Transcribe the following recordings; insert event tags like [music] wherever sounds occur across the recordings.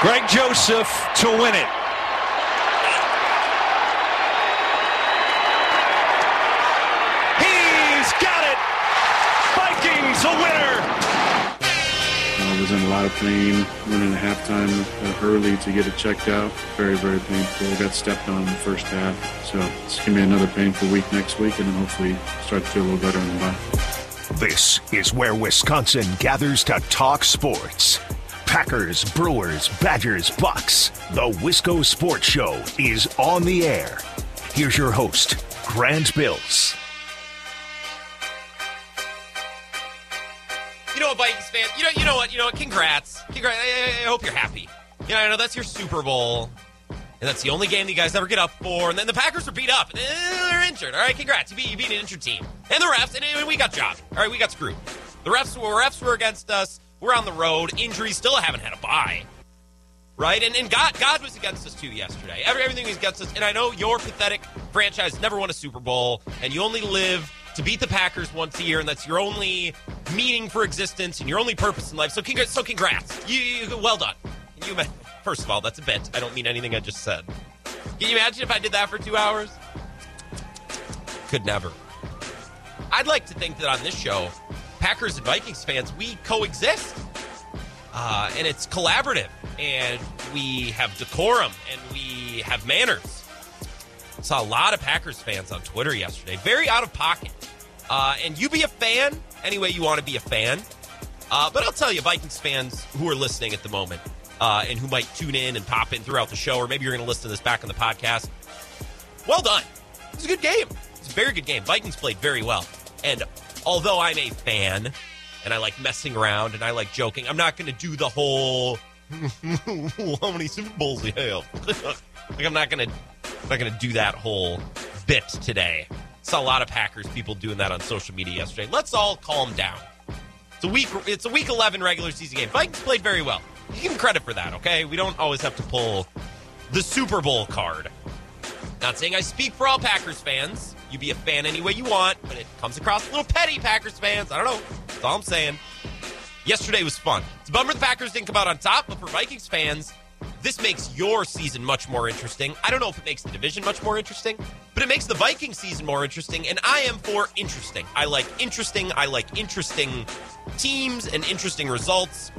Greg Joseph to win it. He's got it. Vikings a winner. I was in a lot of pain. Went in at halftime early to get it checked out. Very, very painful. Got stepped on in the first half. So it's going to be another painful week next week, and then hopefully start to feel a little better in the bye. This is where Wisconsin gathers to talk sports. Packers, Brewers, Badgers, Bucks. The Wisco Sports Show is on the air. Here's your host, Grant Bills. You know what, Vikings fan? You know, you know what? You know what? Congrats, congrats. I, I, I hope you're happy. Know, I know that's your Super Bowl, and that's the only game that you guys ever get up for. And then the Packers are beat up, and they're injured. All right, congrats. You beat, you beat an injured team, and the refs, and we got jobbed. All right, we got screwed. The refs were refs were against us. We're on the road. Injuries still haven't had a bye. Right? And, and God God was against us too yesterday. Every, everything was against us. And I know your pathetic franchise never won a Super Bowl, and you only live to beat the Packers once a year, and that's your only meaning for existence and your only purpose in life. So congrats. So congrats. You, you well done. You first of all, that's a bit. I don't mean anything I just said. Can you imagine if I did that for two hours? Could never. I'd like to think that on this show, Packers and Vikings fans, we coexist. Uh, and it's collaborative, and we have decorum, and we have manners. Saw a lot of Packers fans on Twitter yesterday, very out of pocket. Uh, and you be a fan any way you want to be a fan. Uh, but I'll tell you, Vikings fans who are listening at the moment uh, and who might tune in and pop in throughout the show, or maybe you're going to listen to this back on the podcast, well done. It was a good game. It's a very good game. Vikings played very well. And although I'm a fan and I like messing around and I like joking, I'm not going to do the whole [laughs] how many Super Bowls you have. [laughs] like I'm not going to not going to do that whole bit today. Saw a lot of Packers people doing that on social media yesterday. Let's all calm down. It's a week. It's a week 11 regular season game. Vikings played very well. You give them credit for that. Okay, we don't always have to pull the Super Bowl card. Not saying I speak for all Packers fans. You be a fan any way you want, but it comes across a little petty, Packers fans. I don't know. That's all I'm saying. Yesterday was fun. It's a bummer the Packers didn't come out on top, but for Vikings fans, this makes your season much more interesting. I don't know if it makes the division much more interesting, but it makes the Viking season more interesting, and I am for interesting. I like interesting. I like interesting teams and interesting results.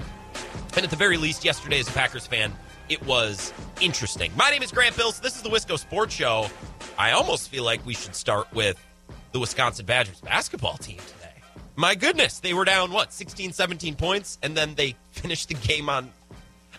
And at the very least, yesterday, as a Packers fan, it was interesting. My name is Grant Bills. This is the Wisco Sports Show. I almost feel like we should start with the Wisconsin Badgers basketball team today. My goodness, they were down, what, 16, 17 points, and then they [laughs] finished the game on,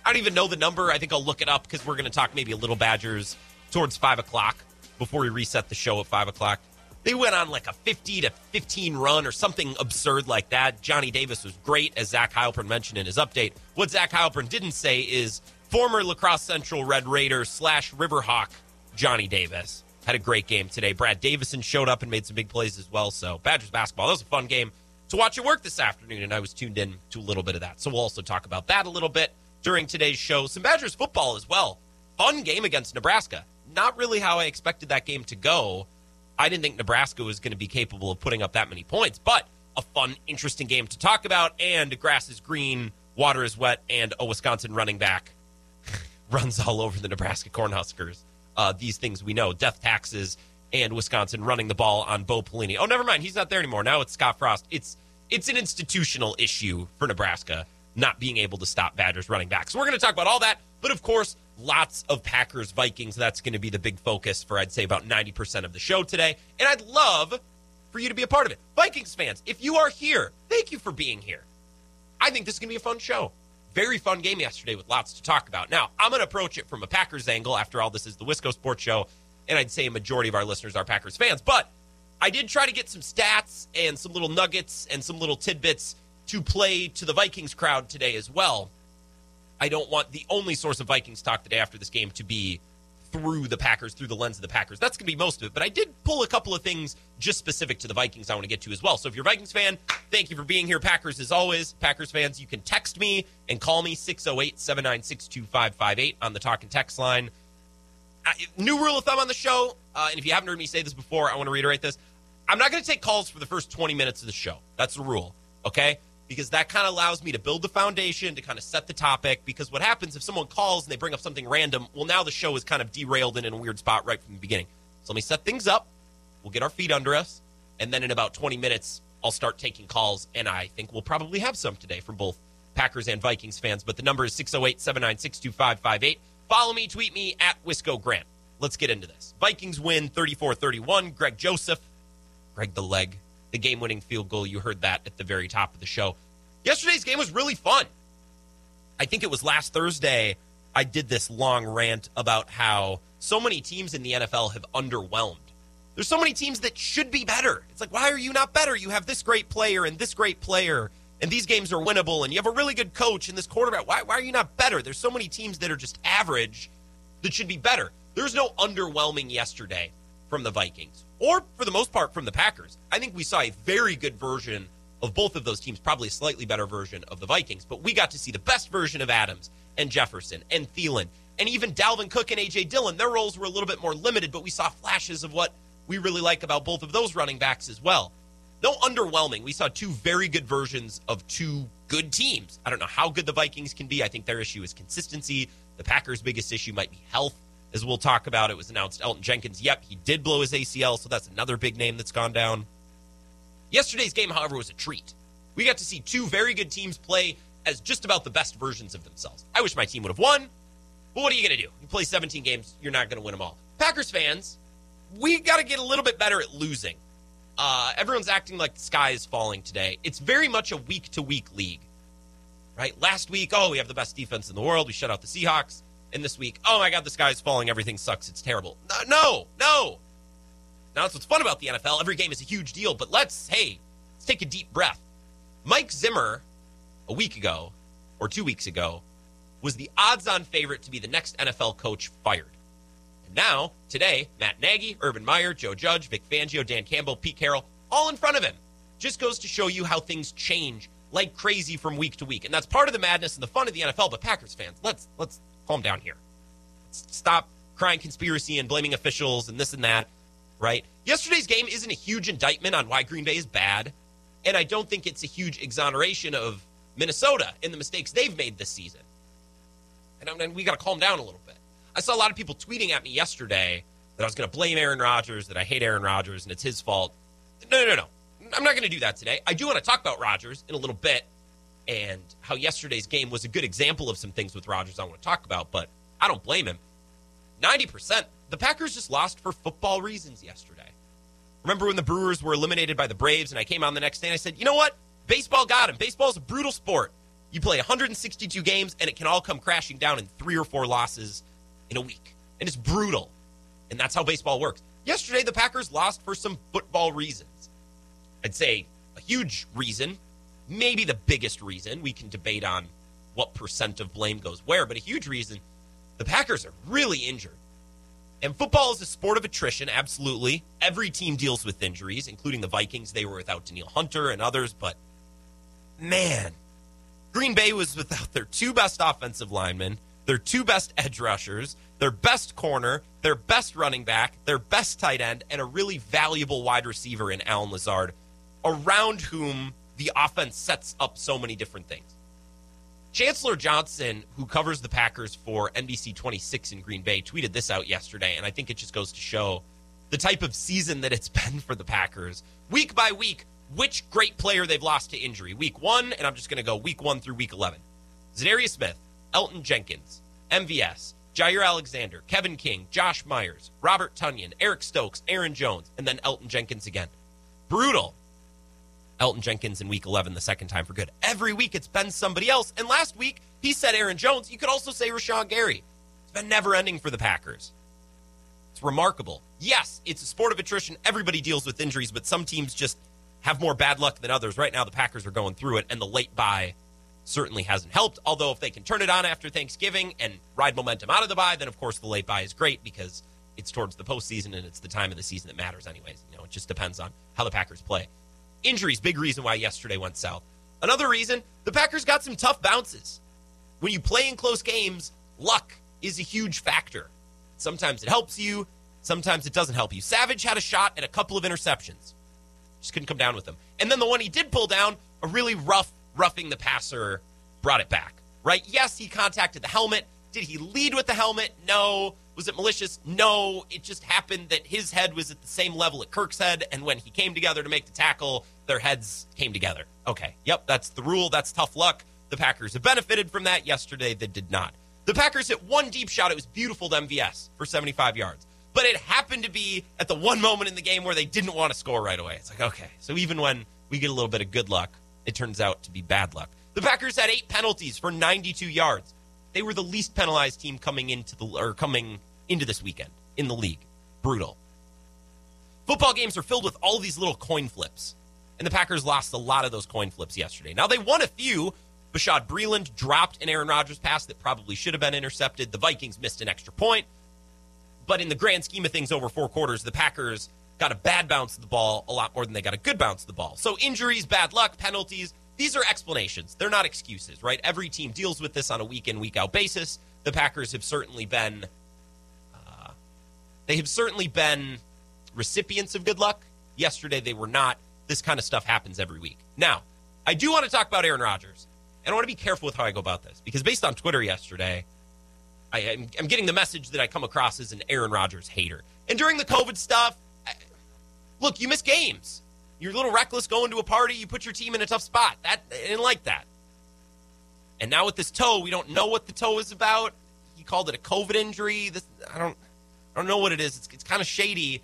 I don't even know the number. I think I'll look it up because we're going to talk maybe a little Badgers towards 5 o'clock before we reset the show at 5 o'clock. They went on like a 50 to 15 run or something absurd like that. Johnny Davis was great, as Zach Heilprin mentioned in his update. What Zach Heilprin didn't say is former La Crosse Central Red Raider slash Riverhawk Johnny Davis had a great game today. Brad Davison showed up and made some big plays as well. So Badgers basketball, that was a fun game to watch at work this afternoon, and I was tuned in to a little bit of that. So we'll also talk about that a little bit during today's show. Some Badgers football as well. Fun game against Nebraska. Not really how I expected that game to go. I didn't think Nebraska was going to be capable of putting up that many points, but a fun, interesting game to talk about. And grass is green, water is wet, and a Wisconsin running back runs all over the Nebraska Cornhuskers. Uh, these things we know death taxes and Wisconsin running the ball on Bo Pelini. Oh, never mind. He's not there anymore. Now it's Scott Frost. It's it's an institutional issue for Nebraska not being able to stop Badgers running back. So we're going to talk about all that. But of course, lots of Packers Vikings. That's going to be the big focus for, I'd say, about 90% of the show today. And I'd love for you to be a part of it. Vikings fans, if you are here, thank you for being here. I think this is going to be a fun show. Very fun game yesterday with lots to talk about. Now, I'm going to approach it from a Packers angle. After all, this is the Wisco Sports Show, and I'd say a majority of our listeners are Packers fans. But I did try to get some stats and some little nuggets and some little tidbits to play to the Vikings crowd today as well. I don't want the only source of Vikings talk today after this game to be through the Packers, through the lens of the Packers. That's going to be most of it. But I did pull a couple of things just specific to the Vikings I want to get to as well. So if you're a Vikings fan, thank you for being here. Packers, as always, Packers fans, you can text me and call me 608 796 2558 on the talk and text line. New rule of thumb on the show, uh, and if you haven't heard me say this before, I want to reiterate this. I'm not going to take calls for the first 20 minutes of the show. That's the rule. Okay? Because that kind of allows me to build the foundation to kind of set the topic. Because what happens if someone calls and they bring up something random? Well, now the show is kind of derailed and in a weird spot right from the beginning. So let me set things up. We'll get our feet under us. And then in about 20 minutes, I'll start taking calls. And I think we'll probably have some today from both Packers and Vikings fans. But the number is 608 796 2558. Follow me, tweet me at Wisco Grant. Let's get into this. Vikings win 34 31. Greg Joseph, Greg the leg, the game winning field goal. You heard that at the very top of the show. Yesterday's game was really fun. I think it was last Thursday. I did this long rant about how so many teams in the NFL have underwhelmed. There's so many teams that should be better. It's like, why are you not better? You have this great player and this great player, and these games are winnable, and you have a really good coach and this quarterback. Why, why are you not better? There's so many teams that are just average that should be better. There's no underwhelming yesterday from the Vikings, or for the most part from the Packers. I think we saw a very good version of both of those teams, probably a slightly better version of the Vikings, but we got to see the best version of Adams and Jefferson and Thielen and even Dalvin Cook and A.J. Dillon. Their roles were a little bit more limited, but we saw flashes of what we really like about both of those running backs as well. No underwhelming. We saw two very good versions of two good teams. I don't know how good the Vikings can be. I think their issue is consistency. The Packers' biggest issue might be health, as we'll talk about. It was announced Elgton Jenkins. Yep, he did blow his ACL, so that's another big name that's gone down. Yesterday's game, however, was a treat. We got to see two very good teams play as just about the best versions of themselves. I wish my team would have won, but what are you going to do? You play 17 games, you're not going to win them all. Packers fans, we got to get a little bit better at losing. Uh, everyone's acting like the sky is falling today. It's very much a week to week league, right? Last week, oh, we have the best defense in the world. We shut out the Seahawks. And this week, oh my God, the sky is falling. Everything sucks. It's terrible. No, no. Now, that's what's fun about the NFL. Every game is a huge deal, but let's, hey, let's take a deep breath. Mike Zimmer, a week ago or two weeks ago, was the odds on favorite to be the next NFL coach fired. And now, today, Matt Nagy, Urban Meyer, Joe Judge, Vic Fangio, Dan Campbell, Pete Carroll, all in front of him. Just goes to show you how things change like crazy from week to week. And that's part of the madness and the fun of the NFL. But Packers fans, let's let's calm down here. Stop crying conspiracy and blaming officials and this and that right? Yesterday's game isn't a huge indictment on why Green Bay is bad, and I don't think it's a huge exoneration of Minnesota in the mistakes they've made this season. And, and we got to calm down a little bit. I saw a lot of people tweeting at me yesterday that I was going to blame Aaron Rodgers, that I hate Aaron Rodgers, and it's his fault. No, no, no. I'm not going to do that today. I do want to talk about Rodgers in a little bit and how yesterday's game was a good example of some things with Rodgers I want to talk about, but I don't blame him. 90% the Packers just lost for football reasons yesterday. Remember when the Brewers were eliminated by the Braves, and I came on the next day and I said, you know what? Baseball got him. Baseball is a brutal sport. You play 162 games, and it can all come crashing down in three or four losses in a week. And it's brutal. And that's how baseball works. Yesterday, the Packers lost for some football reasons. I'd say a huge reason, maybe the biggest reason. We can debate on what percent of blame goes where, but a huge reason the Packers are really injured. And football is a sport of attrition, absolutely. Every team deals with injuries, including the Vikings. They were without Danielle Hunter and others, but man, Green Bay was without their two best offensive linemen, their two best edge rushers, their best corner, their best running back, their best tight end, and a really valuable wide receiver in Allen Lazard, around whom the offense sets up so many different things. Chancellor Johnson, who covers the Packers for NBC 26 in Green Bay, tweeted this out yesterday, and I think it just goes to show the type of season that it's [laughs] been for the Packers. Week by week, which great player they've lost to injury. Week one, and I'm just going to go week one through week 11. Za'Darius Smith, Elgton Jenkins, MVS, Jaire Alexander, Kevin King, Josh Myers, Robert Tonyan, Eric Stokes, Aaron Jones, and then Elgton Jenkins again. Brutal. Elgton Jenkins in week 11 the second time for good. Every week it's been somebody else. And last week he said Aaron Jones. You could also say Rashan Gary. It's been never ending for the Packers. It's remarkable. Yes, it's a sport of attrition. Everybody deals with injuries, but some teams just have more bad luck than others. Right now, the Packers are going through it, and the late bye certainly hasn't helped. Although, if they can turn it on after Thanksgiving and ride momentum out of the bye, then of course the late bye is great because it's towards the postseason and it's the time of the season that matters, anyways. You know, it just depends on how the Packers play. Injuries, big reason why yesterday went south. Another reason, the Packers got some tough bounces. When you play in close games, luck is a huge factor. Sometimes it helps you, sometimes it doesn't help you. Savage had a shot at a couple of interceptions. Just couldn't come down with them. And then the one he did pull down, a really rough roughing the passer brought it back, right? Yes, he contacted the helmet. Did he lead with the helmet? No. Was it malicious? No. It just happened that his head was at the same level at Kirk's head, and when he came together to make the tackle, their heads came together. Okay. Yep, that's the rule. That's tough luck. The Packers have benefited from that. Yesterday, they did not. The Packers hit one deep shot. It was beautiful to MVS for 75 yards. But it happened to be at the one moment in the game where they didn't want to score right away. It's like, okay. So even when we get a little bit of good luck, it turns out to be bad luck. The Packers had eight penalties for 92 yards. They were the least penalized team coming into the or coming into this weekend in the league. Brutal. Football games are filled with all these little coin flips. And the Packers lost a lot of those coin flips yesterday. Now they won a few. Bashaud Breeland dropped an Aaron Rodgers pass that probably should have been intercepted. The Vikings missed an extra point. But in the grand scheme of things over four quarters, the Packers got a bad bounce of the ball a lot more than they got a good bounce of the ball. So injuries, bad luck, penalties, these are explanations. They're not excuses, right? Every team deals with this on a week in, week out basis. The Packers have certainly been, uh, they have certainly been recipients of good luck. Yesterday they were not. This kind of stuff happens every week. Now, I do want to talk about Aaron Rodgers. And I want to be careful with how I go about this because based on Twitter yesterday, I, am I'm getting the message that I come across as an Aaron Rodgers hater. And during the COVID stuff, I, look, you miss games. You're a little reckless going to a party. You put your team in a tough spot. That I didn't like that. And now with this toe, we don't know what the toe is about. He called it a COVID injury. This I don't I don't know what it is. It's, it's kind of shady.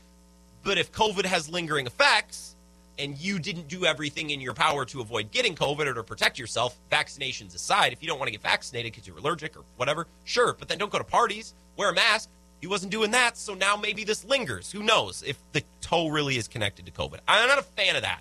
But if COVID has lingering effects, and you didn't do everything in your power to avoid getting COVID or to protect yourself, vaccinations aside, if you don't want to get vaccinated because you're allergic or whatever, sure, but then don't go to parties, wear a mask. He wasn't doing that, so now maybe this lingers. Who knows if the toe really is connected to COVID? I'm not a fan of that.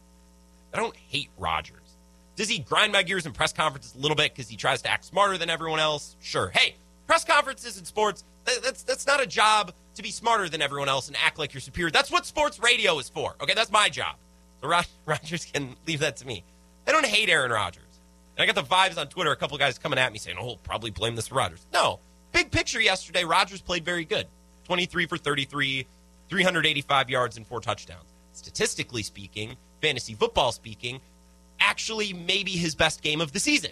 I don't hate Rodgers. Does he grind my gears in press conferences a little bit because he tries to act smarter than everyone else? Sure. Hey, press conferences in sports, that's, that's not a job to be smarter than everyone else and act like you're superior. That's what sports radio is for. Okay, that's my job. So [laughs] Rodgers can leave that to me. I don't hate Aaron Rodgers. And I got the vibes on Twitter, a couple guys coming at me saying, oh, probably blame this Rodgers. No. Big picture yesterday, Rodgers played very good. 23 for 33, 385 yards and four touchdowns. Statistically speaking, fantasy football speaking, actually maybe his best game of the season.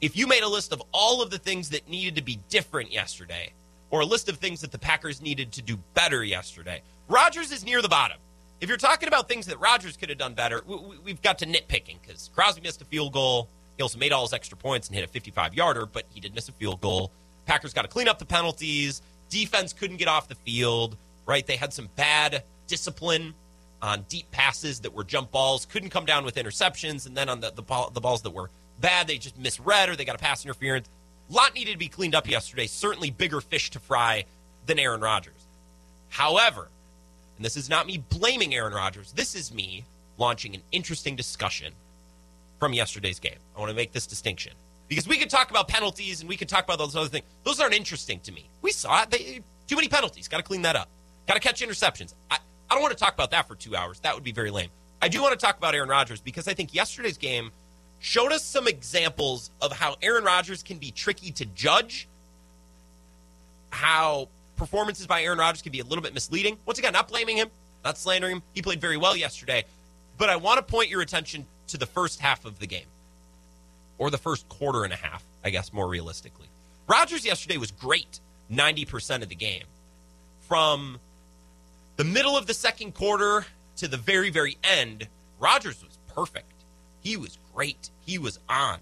If you made a list of all of the things that needed to be different yesterday, or a list of things that the Packers needed to do better yesterday, Rodgers is near the bottom. If you're talking about things that Rodgers could have done better, we've got to nitpicking because Crosby missed a field goal. He also made all his extra points and hit a 55 yarder, but he did miss a field goal. Packers got to clean up the penalties. Defense couldn't get off the field, right? They had some bad discipline on deep passes that were jump balls, couldn't come down with interceptions, and then on the, the, ball, the balls that were bad, they just misread or they got a pass interference. A lot needed to be cleaned up yesterday. Certainly bigger fish to fry than Aaron Rodgers. However, and this is not me blaming Aaron Rodgers, this is me launching an interesting discussion from yesterday's game. I want to make this distinction. Because we could talk about penalties and we could talk about those other things. Those aren't interesting to me. We saw it. They, too many penalties. Got to clean that up. Got to catch interceptions. I, I don't want to talk about that for two hours. That would be very lame. I do want to talk about Aaron Rodgers because I think yesterday's game showed us some examples of how Aaron Rodgers can be tricky to judge, how performances by Aaron Rodgers can be a little bit misleading. Once again, not blaming him, not slandering him. He played very well yesterday. But I want to point your attention to the first half of the game, or the first quarter and a half, I guess, more realistically. Rodgers yesterday was great 90% of the game. From the middle of the second quarter to the very, very end, Rodgers was perfect. He was great. He was on.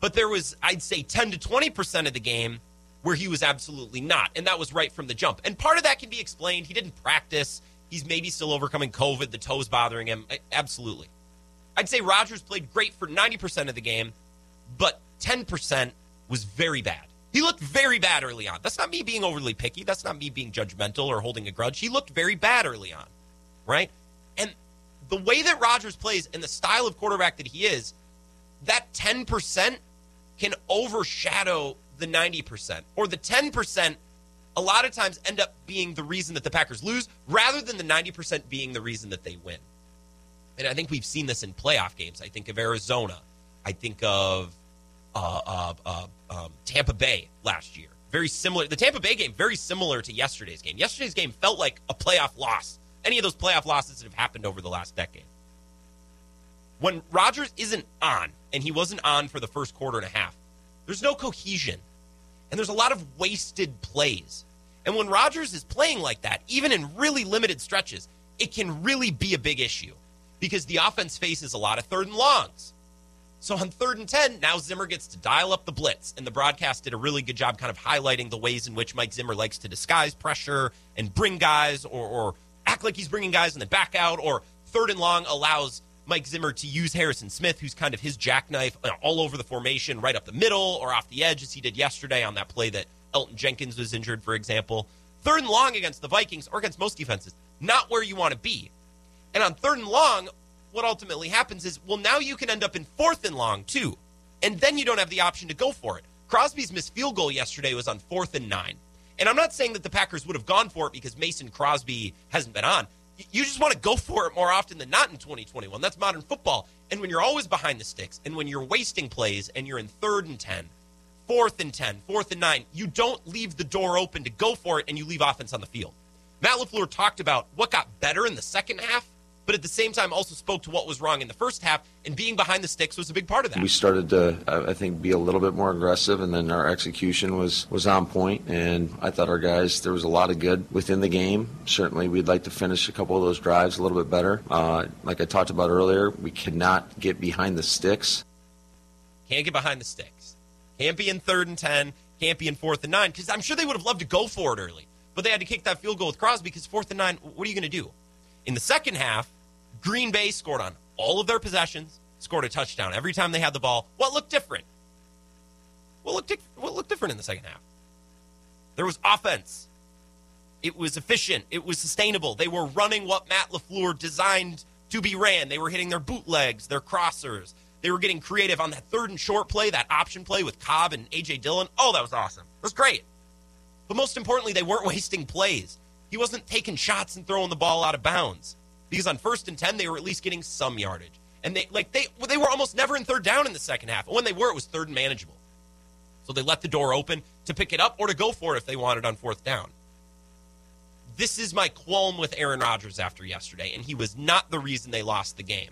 But there was, I'd say, 10 to 20% of the game where he was absolutely not. And that was right from the jump. And part of that can be explained. He didn't practice. He's maybe still overcoming COVID. The toes bothering him. Absolutely. I'd say Rodgers played great for 90% of the game, but 10% was very bad. He looked very bad early on. That's not me being overly picky. That's not me being judgmental or holding a grudge. He looked very bad early on, right? And the way that Rodgers plays and the style of quarterback that he is, that 10% can overshadow the 90% or the 10% a lot of times end up being the reason that the Packers lose rather than the 90% being the reason that they win. And I think we've seen this in playoff games. I think of Arizona. I think of uh, uh, uh, um, Tampa Bay last year. Very similar. The Tampa Bay game, very similar to yesterday's game. Yesterday's game felt like a playoff loss. Any of those playoff losses that have happened over the last decade. when Rodgers isn't on, and he wasn't on for the first quarter and a half, there's no cohesion. And there's a lot of wasted plays. And when Rodgers is playing like that, even in really limited stretches, it can really be a big issue because the offense faces a lot of third and longs. So on third and 10, now Zimmer gets to dial up the blitz. And the broadcast did a really good job kind of highlighting the ways in which Mike Zimmer likes to disguise pressure and bring guys or, or act like he's bringing guys and then back out. Or third and long allows Mike Zimmer to use Harrison Smith, who's kind of his jackknife all over the formation, right up the middle or off the edge, as he did yesterday on that play that Elgton Jenkins was injured, for example. Third and long against the Vikings or against most defenses, not where you want to be. And on third and long, what ultimately happens is, well, now you can end up in fourth and long, too. And then you don't have the option to go for it. Crosby's missed field goal yesterday was on fourth and nine. And I'm not saying that the Packers would have gone for it because Mason Crosby hasn't been on. You just want to go for it more often than not in 2021. That's modern football. And when you're always behind the sticks and when you're wasting plays and you're in third and 10, fourth and 10, fourth and nine, you don't leave the door open to go for it and you leave offense on the field. Matt LaFleur talked about what got better in the second half but at the same time also spoke to what was wrong in the first half, and being behind the sticks was a big part of that. We started to, I think, be a little bit more aggressive, and then our execution was was on point. And I thought our guys, there was a lot of good within the game. Certainly, we'd like to finish a couple of those drives a little bit better. Uh, like I talked about earlier, we cannot get behind the sticks. Can't get behind the sticks. Can't be in third and ten. Can't be in fourth and nine because I'm sure they would have loved to go for it early, but they had to kick that field goal with Crosby because fourth and nine. What are you going to do? In the second half, Green Bay scored on all of their possessions, scored a touchdown every time they had the ball. What looked different? What looked, what looked different in the second half? There was offense. It was efficient. It was sustainable. They were running what Matt LaFleur designed to be ran. They were hitting their bootlegs, their crossers. They were getting creative on that third and short play, that option play with Cobb and A.J. Dillon. Oh, that was awesome. It was great. But most importantly, they weren't [laughs] wasting plays. He wasn't taking shots and throwing the ball out of bounds because on first and 10 they were at least getting some yardage. And they like they they were almost never in third down in the second half. And when they were it was third and manageable. So they let the door open to pick it up or to go for it if they wanted on fourth down. This is my qualm with Aaron Rodgers after yesterday and he was not the reason they lost the game.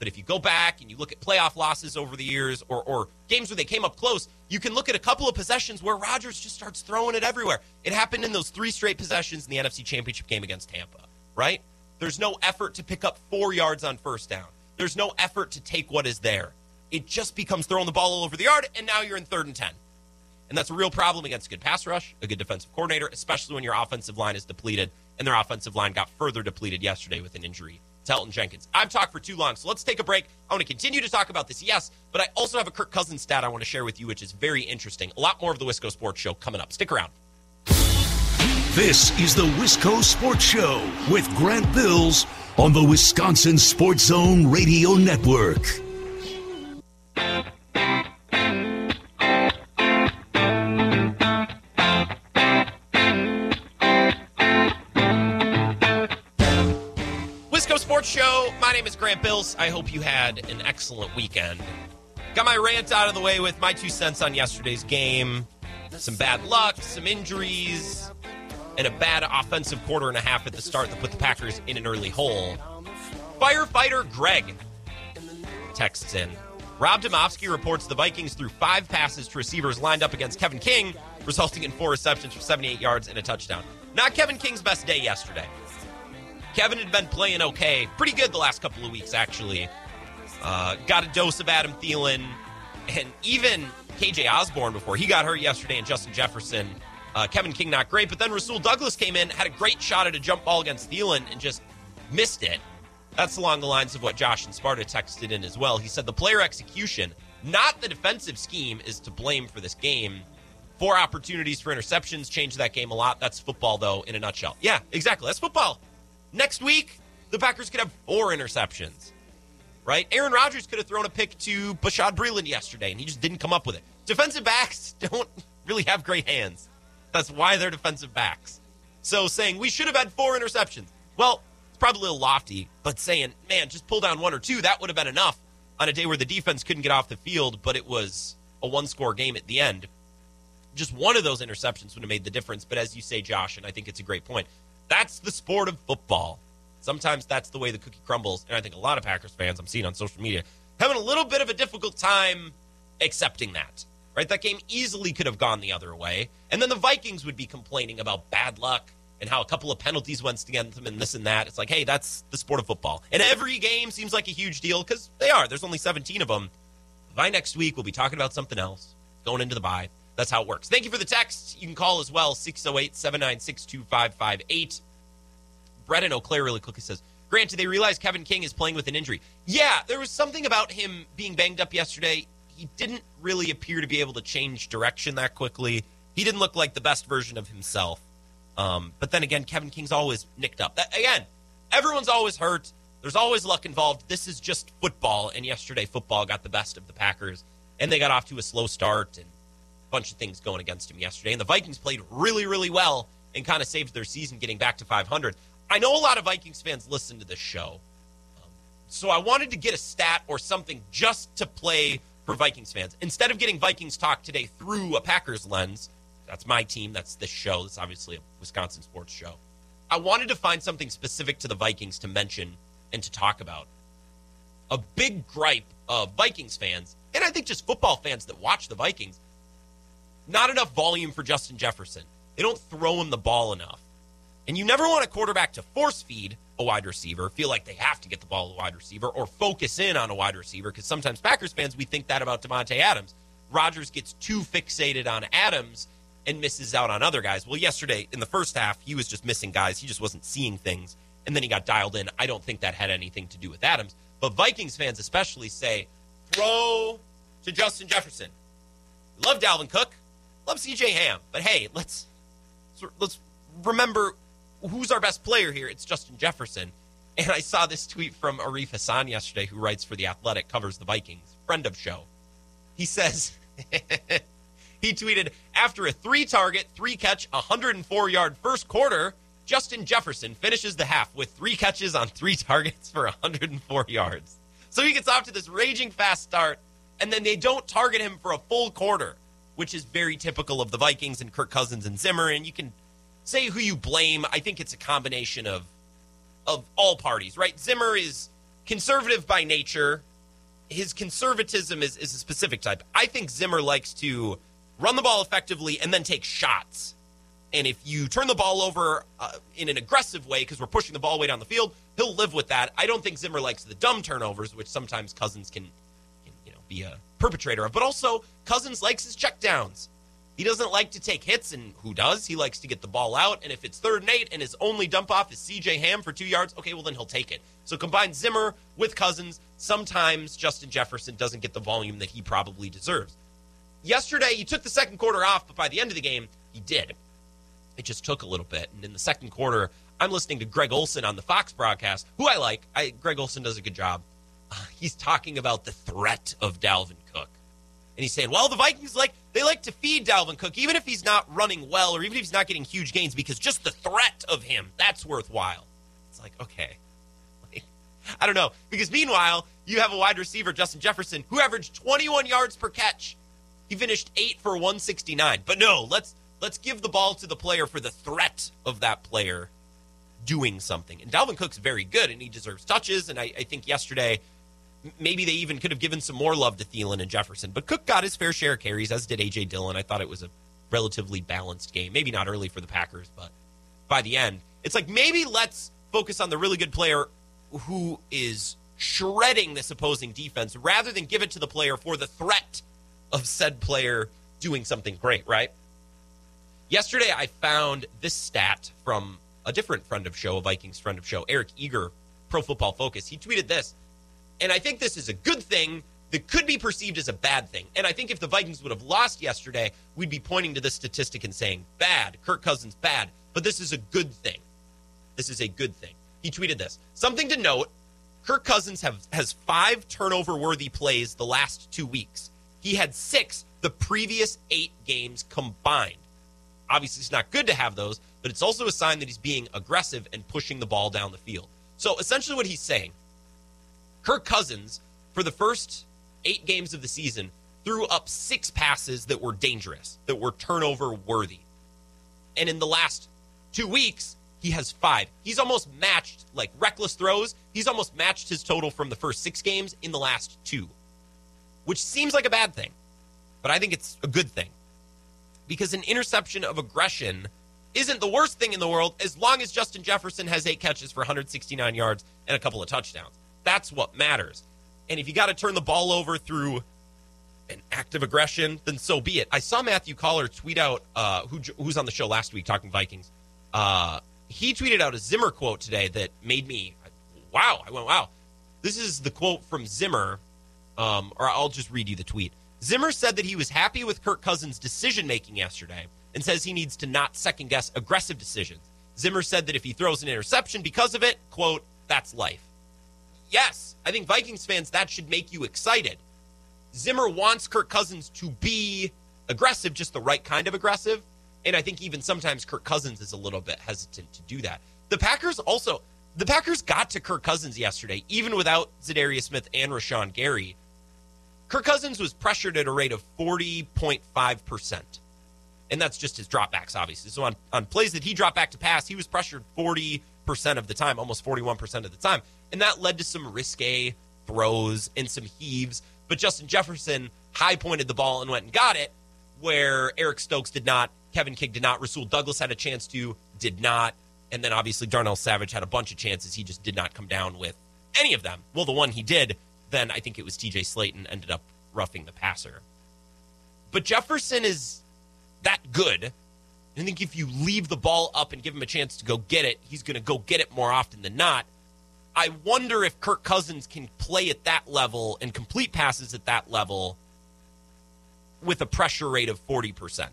But if you go back and you look at playoff losses over the years or, or games where they came up close, you can look at a couple of possessions where Rodgers just starts throwing it everywhere. It happened in those three straight possessions in the NFC Championship game against Tampa, right? There's no effort to pick up four yards on first down. There's no effort to take what is there. It just becomes throwing the ball all over the yard, and now you're in third and 10. And that's a real problem against a good pass rush, a good defensive coordinator, especially when your offensive line is depleted. And their offensive line got further depleted yesterday with an injury to Elgton Jenkins. I've talked for too long, so let's take a break. I want to continue to talk about this, yes, but I also have a Kirk Cousins stat I want to share with you, which is very interesting. A lot more of the Wisco Sports Show coming up. Stick around. This is the Wisco Sports Show with Grant Bills on the Wisconsin Sports Zone Radio Network. Wisco Sports Show. My name is Grant Bills. I hope you had an excellent weekend. Got my rant out of the way with my two cents on yesterday's game. Some bad luck, some injuries, and a bad offensive quarter and a half at the start that put the Packers in an early hole. Firefighter Greg texts in. Rob Demovsky reports the Vikings threw five passes to receivers lined up against Kevin King, resulting in four receptions for 78 yards and a touchdown. Not Kevin King's best day yesterday. Kevin had been playing okay, pretty good the last couple of weeks, actually. Uh, got a dose of Adam Thielen, and even KJ Osborn before he got hurt yesterday, and Justin Jefferson uh, Kevin King not great, but then Rasul Douglas came in, had a great shot at a jump ball against Thielen, and just missed it. That's along the lines of what Josh and Sparta texted in as well. He said the player execution, not the defensive scheme, is to blame for this game. Four opportunities for interceptions changed that game a lot. That's football, though, in a nutshell. Yeah, exactly. That's football. Next week, the Packers could have four interceptions, right? Aaron Rodgers could have thrown a pick to Bashaud Breeland yesterday, and he just didn't come up with it. Defensive backs [laughs] don't really have great hands. That's why they're defensive backs. So saying we should have had four interceptions, well, it's probably a little lofty, but saying, man, just pull down one or two, that would have been enough on a day where the defense couldn't get off the field, but it was a one score game at the end. Just one of those interceptions would have made the difference. But as you say, Josh, and I think it's a great point, that's the sport of football. Sometimes that's the way the cookie crumbles. And I think a lot of Packers fans I'm seeing on social media having a little bit of a difficult time accepting that. Right? That game easily could have gone the other way. And then the Vikings would be complaining about bad luck and how a couple of penalties went against them and this and that. It's like, hey, that's the sport of football. And every game seems like a huge deal because they are. There's only 17 of them. By next week, we'll be talking about something else going into the bye. That's how it works. Thank you for the text. You can call as well, 608 796 2558. Brett in Eau Claire really quickly says, Grant, do they realize Kevin King is playing with an injury? Yeah, there was something about him being banged up yesterday. He didn't really appear to be able to change direction that quickly. He didn't look like the best version of himself. Um, but then again, Kevin King's always nicked up. That, again, everyone's always hurt. There's always luck involved. This is just football. And yesterday, football got the best of the Packers, and they got off to a slow start and a bunch of things going against him yesterday. And the Vikings played really, really well and kind of saved their season getting back to 500. I know a lot of Vikings fans listen to this show. Um, so I wanted to get a stat or something just to play for Vikings fans. Instead of getting Vikings talk today through a Packers lens, that's my team, that's this show, that's obviously a Wisconsin sports show. I wanted to find something specific to the Vikings to mention and to talk about. A big gripe of Vikings fans, and I think just football fans that watch the Vikings, not enough volume for Justin Jefferson. They don't throw him the ball enough. And you never want a quarterback to force feed a wide receiver, feel like they have to get the ball to a wide receiver, or focus in on a wide receiver, because sometimes Packers fans, we think that about Davante Adams. Rodgers gets too fixated on Adams and misses out on other guys. Well, yesterday in the first half, he was just missing guys. He just wasn't seeing things. And then he got dialed in. I don't think that had anything to do with Adams. But Vikings fans especially say, throw to Justin Jefferson. Love Dalvin Cook. Love CJ Ham. But hey, let's let's remember who's our best player here? It's Justin Jefferson. And I saw this tweet from Arif Hassan yesterday, who writes for The Athletic, covers the Vikings, friend of show. He says, [laughs] he tweeted, after a three target, three catch, 104 yard first quarter, Justin Jefferson finishes the half with three catches on three targets for 104 yards. So he gets off to this raging fast start, and then they don't target him for a full quarter, which is very typical of the Vikings and Kirk Cousins and Zimmer. And you can say who you blame. I think it's a combination of of all parties, right? Zimmer is conservative by nature. His conservatism is, is a specific type. I think Zimmer likes to run the ball effectively and then take shots. And if you turn the ball over uh, in an aggressive way because we're pushing the ball way down the field, he'll live with that. I don't think Zimmer likes the dumb turnovers, which sometimes Cousins can, can you know, be a perpetrator of. But also, Cousins likes his checkdowns. He doesn't like to take hits, and who does? He likes to get the ball out. And if it's third and eight and his only dump off is CJ Ham for two yards, okay, well, then he'll take it. So combine Zimmer with Cousins. Sometimes Justin Jefferson doesn't get the volume that he probably deserves. Yesterday, he took the second quarter off, but by the end of the game, he did. It just took a little bit. And in the second quarter, I'm listening to Greg Olsen on the Fox broadcast, who I like. I, Greg Olsen does a good job. Uh, [laughs] he's talking about the threat of Dalvin Cook. And he's saying, well, the Vikings like they like to feed Dalvin Cook, even if he's not running well or even if he's not getting huge gains, because just the threat of him, that's worthwhile. It's like, okay. [laughs] Like, I don't know. Because meanwhile, you have a wide receiver, Justin Jefferson, who averaged 21 yards per catch. He finished eight for 169. But no, let's let's give the ball to the player for the threat of that player doing something. And Dalvin Cook's very good and he deserves touches. And I, I think yesterday maybe they even could have given some more love to Thielen and Jefferson. But Cook got his fair share of carries, as did A.J. Dillon. I thought it was a relatively balanced game. Maybe not early for the Packers, but by the end, it's like maybe let's focus on the really good player who is shredding this opposing defense rather than give it to the player for the threat of said player doing something great, right? Yesterday, I found this stat from a different friend of show, a Vikings friend of show, Eric Eager, Pro Football Focus. He tweeted this and I think this is a good thing that could be perceived as a bad thing. And I think if the Vikings would have lost yesterday, we'd be pointing to this statistic and saying, bad, Kirk Cousins, bad. But this is a good thing. This is a good thing. He tweeted this. Something to note Kirk Cousins have, has five turnover worthy plays the last two weeks. He had six the previous eight games combined. Obviously, it's not good to have those, but it's also a sign that he's being aggressive and pushing the ball down the field. So essentially, what he's saying Kirk Cousins, for the first eight games of the season, threw up six passes that were dangerous, that were turnover worthy. And in the last two weeks, He has five. He's almost matched, like reckless throws, he's almost matched his total from the first six games in the last two, which seems like a bad thing, but I think it's a good thing because an interception of aggression isn't the worst thing in the world as long as Justin Jefferson has eight catches for 169 yards and a couple of touchdowns. That's what matters. And if you got to turn the ball over through an act of aggression, then so be it. I saw Matthew Coller tweet out, uh, who, who's on the show last week talking Vikings. Uh, he tweeted out a Zimmer quote today that made me, wow. I went, wow. This is the quote from Zimmer, um, or I'll just read you the tweet. Zimmer said that he was happy with Kirk Cousins' decision making yesterday and says he needs to not second guess aggressive decisions. Zimmer said that if he throws an interception because of it, quote, that's life. Yes, I think Vikings fans, that should make you excited. Zimmer wants Kirk Cousins to be aggressive, just the right kind of aggressive. And I think even sometimes Kirk Cousins is a little bit hesitant to do that. The Packers also, the Packers got to Kirk Cousins yesterday, even without Za'Darius Smith and Rashan Gary. Kirk Cousins was pressured at a rate of 40.5%. And that's just his dropbacks, obviously. So on, on plays that he dropped back to pass, he was pressured 40% of the time, almost 41% of the time. And that led to some risque throws and some heaves. But Justin Jefferson high pointed the ball and went and got it, where Eric Stokes did not, Kevin King did not, Rasul Douglas had a chance to, did not. And then obviously Darnell Savage had a bunch of chances. He just did not come down with any of them. Well, the one he did, then I think it was TJ Slaton ended up roughing the passer. But Jefferson is that good. I think if you leave the ball up and give him a chance to go get it, he's going to go get it more often than not. I wonder if Kirk Cousins can play at that level and complete passes at that level with a pressure rate of 40%,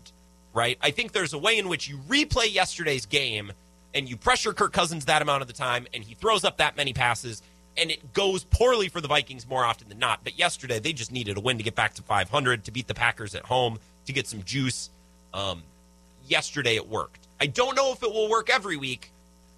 right? I think there's a way in which you replay yesterday's game and you pressure Kirk Cousins that amount of the time and he throws up that many passes and it goes poorly for the Vikings more often than not. But yesterday, they just needed a win to get back to 500, to beat the Packers at home, to get some juice. Um, yesterday, it worked. I don't know if it will work every week,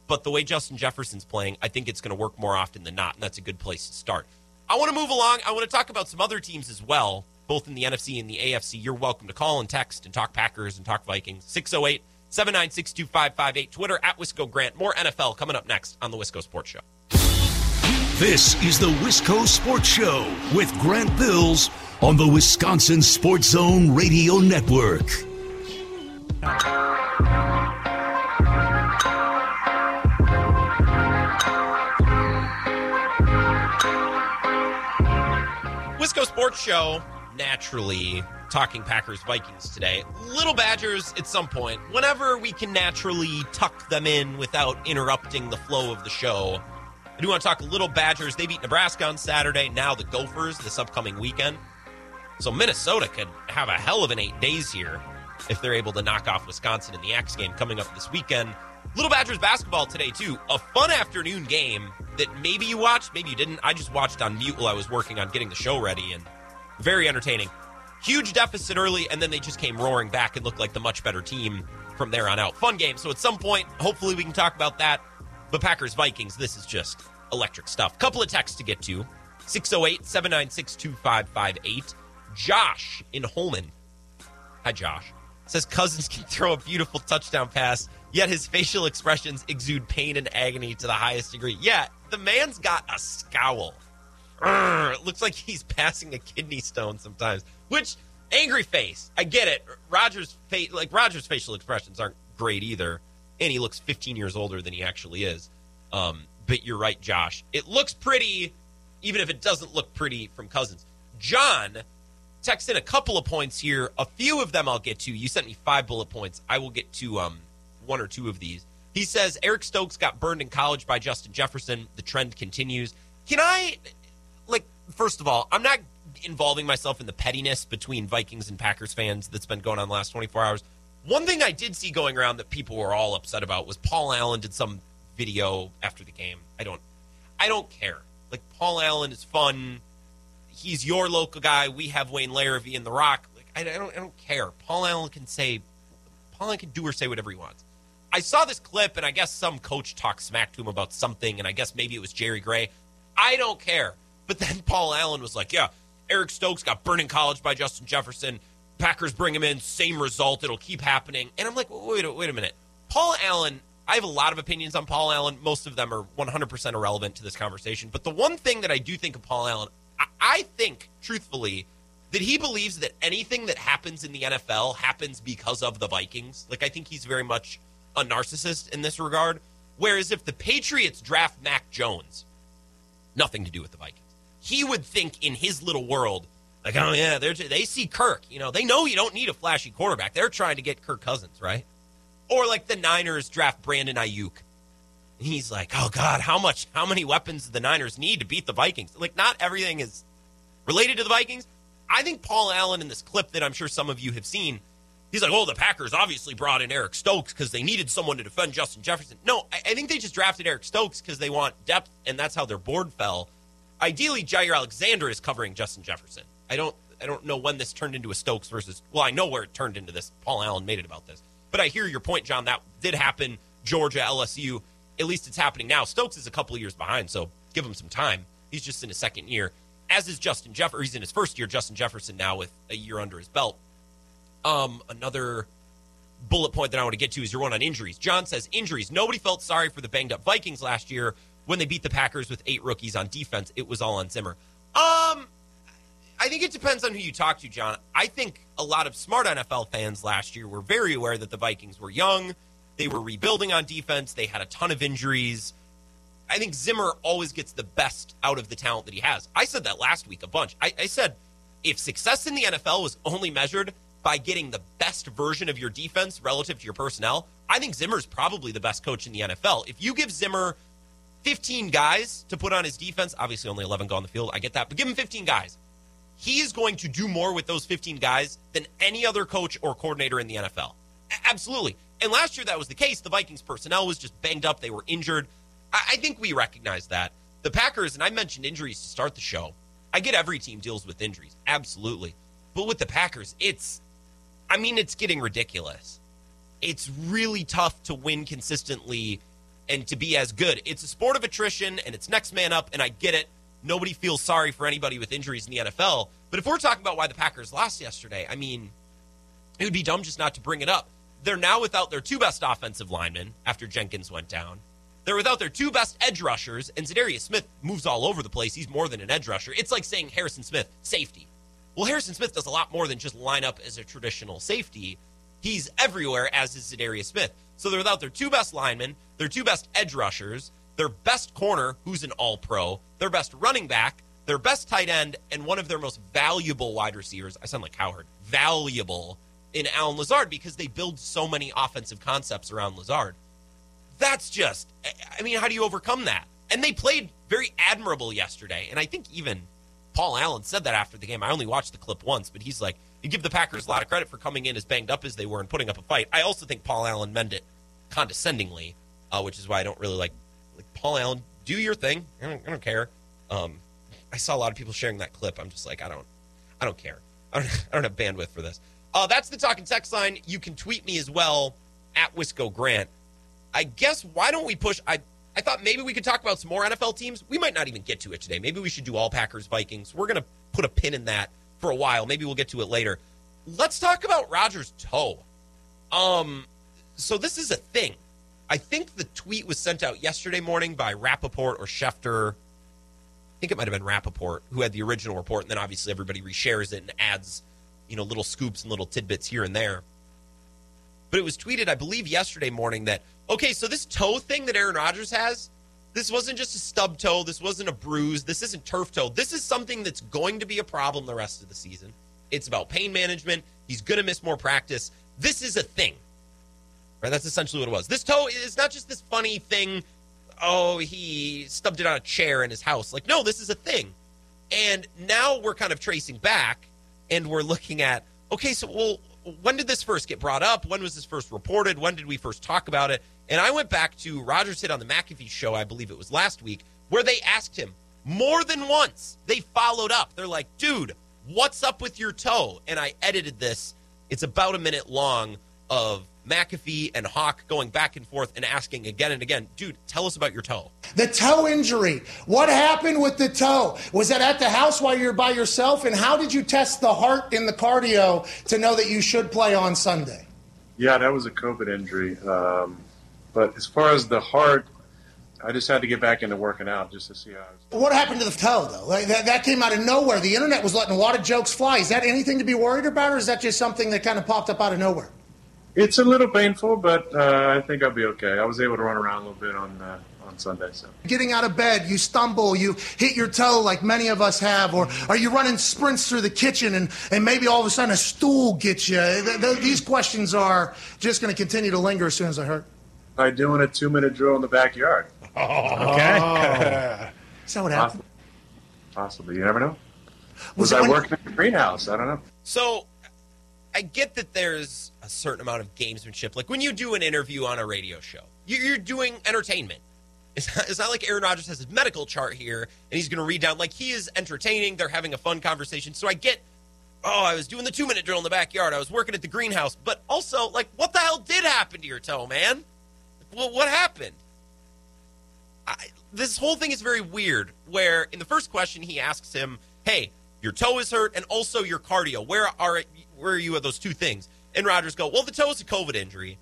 but the way Justin Jefferson's playing, I think it's going to work more often than not, and that's a good place to start. I want to move along. I want to talk about some other teams as well, both in the NFC and the AFC. You're welcome to call and text and talk Packers and talk Vikings. 608 796 2558. Twitter at Wisco Grant. More NFL coming up next on the Wisco Sports Show. This is the Wisco Sports Show with Grant Bills on the Wisconsin Sports Zone Radio Network. Wisco Sports Show, naturally talking Packers Vikings today. Little Badgers at some point, whenever we can naturally tuck them in without interrupting the flow of the show. I do want to talk little Badgers. They beat Nebraska on Saturday. Now the Gophers this upcoming weekend. So Minnesota could have a hell of an eight days here if they're able to knock off Wisconsin in the Axe game coming up this weekend. Little Badgers basketball today, too. A fun afternoon game that maybe you watched, maybe you didn't. I just watched on mute while I was working on getting the show ready and very entertaining. Huge deficit early, and then they just came roaring back and looked like the much better team from there on out. Fun game. So at some point, hopefully, we can talk about that. But Packers Vikings, this is just electric stuff. Couple of texts to get to 608 796 2558. Josh in Holmen. Hi, Josh. Says Cousins can throw a beautiful touchdown pass, yet his facial expressions exude pain and agony to the highest degree. Yeah, the man's got a scowl. Urgh, it looks like he's passing a kidney stone sometimes. Which angry face, I get it. Rodgers' face, like Rodgers' facial expressions aren't great either, and he looks 15 years older than he actually is. Um, but you're right, Josh. It looks pretty, even if it doesn't look pretty from Cousins. John text in a couple of points here. A few of them I'll get to. You sent me five bullet points. I will get to um, one or two of these. He says Eric Stokes got burned in college by Justin Jefferson. The trend continues. Can I, like, first of all, I'm not involving myself in the pettiness between Vikings and Packers fans that's been going on the last 24 hours. One thing I did see going around that people were all upset about was Paul Allen did some video after the game. I don't, I don't care. Like Paul Allen is fun he's your local guy. We have Wayne Larrivee in The Rock. Like, I, I, don't, I don't care. Paul Allen can say, Paul Allen can do or say whatever he wants. I saw this clip, and I guess some coach talked smack to him about something, and I guess maybe it was Jerry Gray. I don't care. But then [laughs] Paul Allen was like, yeah, Eric Stokes got burned in college by Justin Jefferson. Packers bring him in, same result. It'll keep happening. And I'm like, wait, wait a minute. Paul Allen, I have a lot of opinions on Paul Allen. Most of them are 100% irrelevant to this conversation. But the one thing that I do think of Paul Allen, I, think, truthfully, that he believes that anything that happens in the NFL happens because of the Vikings. Like, I think he's very much a narcissist in this regard. Whereas if the Patriots draft Mac Jones, nothing to do with the Vikings. He would think in his little world, like, oh yeah, they they see Kirk. You know, they know you don't need a flashy quarterback. They're trying to get Kirk Cousins, right? Or like the Niners draft Brandon Aiyuk. He's like, oh God, how much, how many weapons do the Niners need to beat the Vikings? Like, not everything is related to the Vikings. I think Paul Allen in this clip that I'm sure some of you have seen, he's like, oh, the Packers obviously brought in Eric Stokes because they needed someone to defend Justin Jefferson. No, I, I think they just drafted Eric Stokes because they want depth, and that's how their board fell. Ideally, Jaire Alexander is covering Justin Jefferson. I don't I don't know when this turned into a Stokes versus well, I know where it turned into this. Paul Allen made it about this. But I hear your point, John. That did happen. Georgia, LSU. At least it's happening now. Stokes is a couple of years behind, so give him some time. He's just in his second year, as is Justin Jefferson. He's in his first year. Justin Jefferson now with a year under his belt. Um, another bullet point that I want to get to is your one on injuries. John says injuries. Nobody felt sorry for the banged up Vikings last year when they beat the Packers with eight rookies on defense. It was all on Zimmer. Um, I think it depends on who you talk to, John. I think a lot of smart NFL fans last year were very aware that the Vikings were young. They were rebuilding on defense. They had a ton of injuries. I think Zimmer always gets the best out of the talent that he has. I said that last week a bunch. I, I said if success in the NFL was only measured by getting the best version of your defense relative to your personnel, I think Zimmer's probably the best coach in the NFL. If you give Zimmer 15 guys to put on his defense, obviously only 11 go on the field, I get that, but give him 15 guys he is going to do more with those 15 guys than any other coach or coordinator in the NFL. Absolutely. And last year that was the case. The Vikings personnel was just banged up, they were injured. I, I think we recognize that. The Packers, and I mentioned injuries to start the show. I get every team deals with injuries, absolutely. But with the Packers, it's, I mean, it's getting ridiculous. It's really tough to win consistently and to be as good. It's a sport of attrition and it's next man up, and I get it nobody feels sorry for anybody with injuries in the NFL. But if we're talking about why the Packers lost yesterday, I mean, it would be dumb just not to bring it up. They're now without their two best offensive linemen after Jenkins went down. They're without their two best edge rushers, and Za'Darius Smith moves all over the place. He's more than an edge rusher. It's like saying Harrison Smith, safety. Well, Harrison Smith does a lot more than just line up as a traditional safety. He's everywhere, as is Za'Darius Smith. So they're without their two best linemen, their two best edge rushers, their best corner, who's an all pro, their best running back, their best tight end, and one of their most valuable wide receivers. I sound like Howard. Valuable in Allen Lazard because they build so many offensive concepts around Lazard. That's just, I mean, how do you overcome that? And they played very admirable yesterday. And I think even Paul Allen said that after the game. I only watched the clip once, but he's like, you give the Packers a lot of credit for coming in as banged up as they were and putting up a fight. I also think Paul Allen meant it condescendingly, uh, which is why I don't really like like Paul Allen, do your thing. I don't, I don't care. Um, I saw a lot of people sharing that clip. I'm just like, I don't, I don't care. I don't, [laughs] I don't have bandwidth for this. Uh, that's the talking text line. You can tweet me as well at Wisco Grant. I guess why don't we push? I I thought maybe we could talk about some more NFL teams. We might not even get to it today. Maybe we should do all Packers Vikings. We're gonna put a pin in that for a while. Maybe we'll get to it later. Let's talk about Rodgers' toe. Um, so this is a thing. I think the tweet was sent out yesterday morning by Rappaport or Schefter. I think it might have been Rappaport who had the original report, and then obviously everybody reshares it and adds, you know, little scoops and little tidbits here and there. But it was tweeted, I believe, yesterday morning that okay, so this toe thing that Aaron Rodgers has, this wasn't just a stub toe, this wasn't a bruise, this isn't turf toe. This is something that's going to be a problem the rest of the season. It's about pain management. He's going to miss more practice. This is a thing. Right? That's essentially what it was. This toe is not just this funny thing. Oh, he stubbed it on a chair in his house. Like, no, this is a thing. And now we're kind of tracing back and we're looking at okay, so well, when did this first get brought up? When was this first reported? When did we first talk about it? And I went back to Rodgers hit on the McAfee show, I believe it was last week, where they asked him more than once. They followed up. They're like, dude, what's up with your toe? And I edited this. It's about a minute long of McAfee and Hawk going back and forth and asking again and again, dude, tell us about your toe. The toe injury. What happened with the toe? Was that at the house while you're by yourself? And how did you test the heart in the cardio to know that you should play on Sunday? Yeah, that was a COVID injury. Um, But as far as the heart, I just had to get back into working out just to see how. I was. What happened to the toe, though? Like, that, that came out of nowhere. The internet was letting a lot of jokes fly. Is that anything to be worried about, or is that just something that kind of popped up out of nowhere? It's a little painful, but uh, I think I'll be okay. I was able to run around a little bit on uh, on Sunday, so. Getting out of bed, you stumble, you hit your toe like many of us have, or are you running sprints through the kitchen and, and maybe all of a sudden a stool gets you? Th- th- these questions are just going to continue to linger as soon as I hurt. By doing a two minute drill in the backyard. Okay. [laughs] Is that what happened? Possibly. You never know. Was Was, I when- working in the greenhouse? I don't know. So I get that there's a certain amount of gamesmanship. Like when you do an interview on a radio show, you- you're doing entertainment. It's not, it's not like Aaron Rodgers has his medical chart here and he's going to read down. Like he is entertaining. They're having a fun conversation. So I get, oh, I was doing the two minute drill in the backyard. I was working at the greenhouse. But also, like, what the hell did happen to your toe, man? Well, what happened? I, this whole thing is very weird. Where in the first question he asks him, "Hey, your toe is hurt, and also your cardio. Where are where are you at those two things?" And Rodgers go, "Well, the toe is a COVID injury,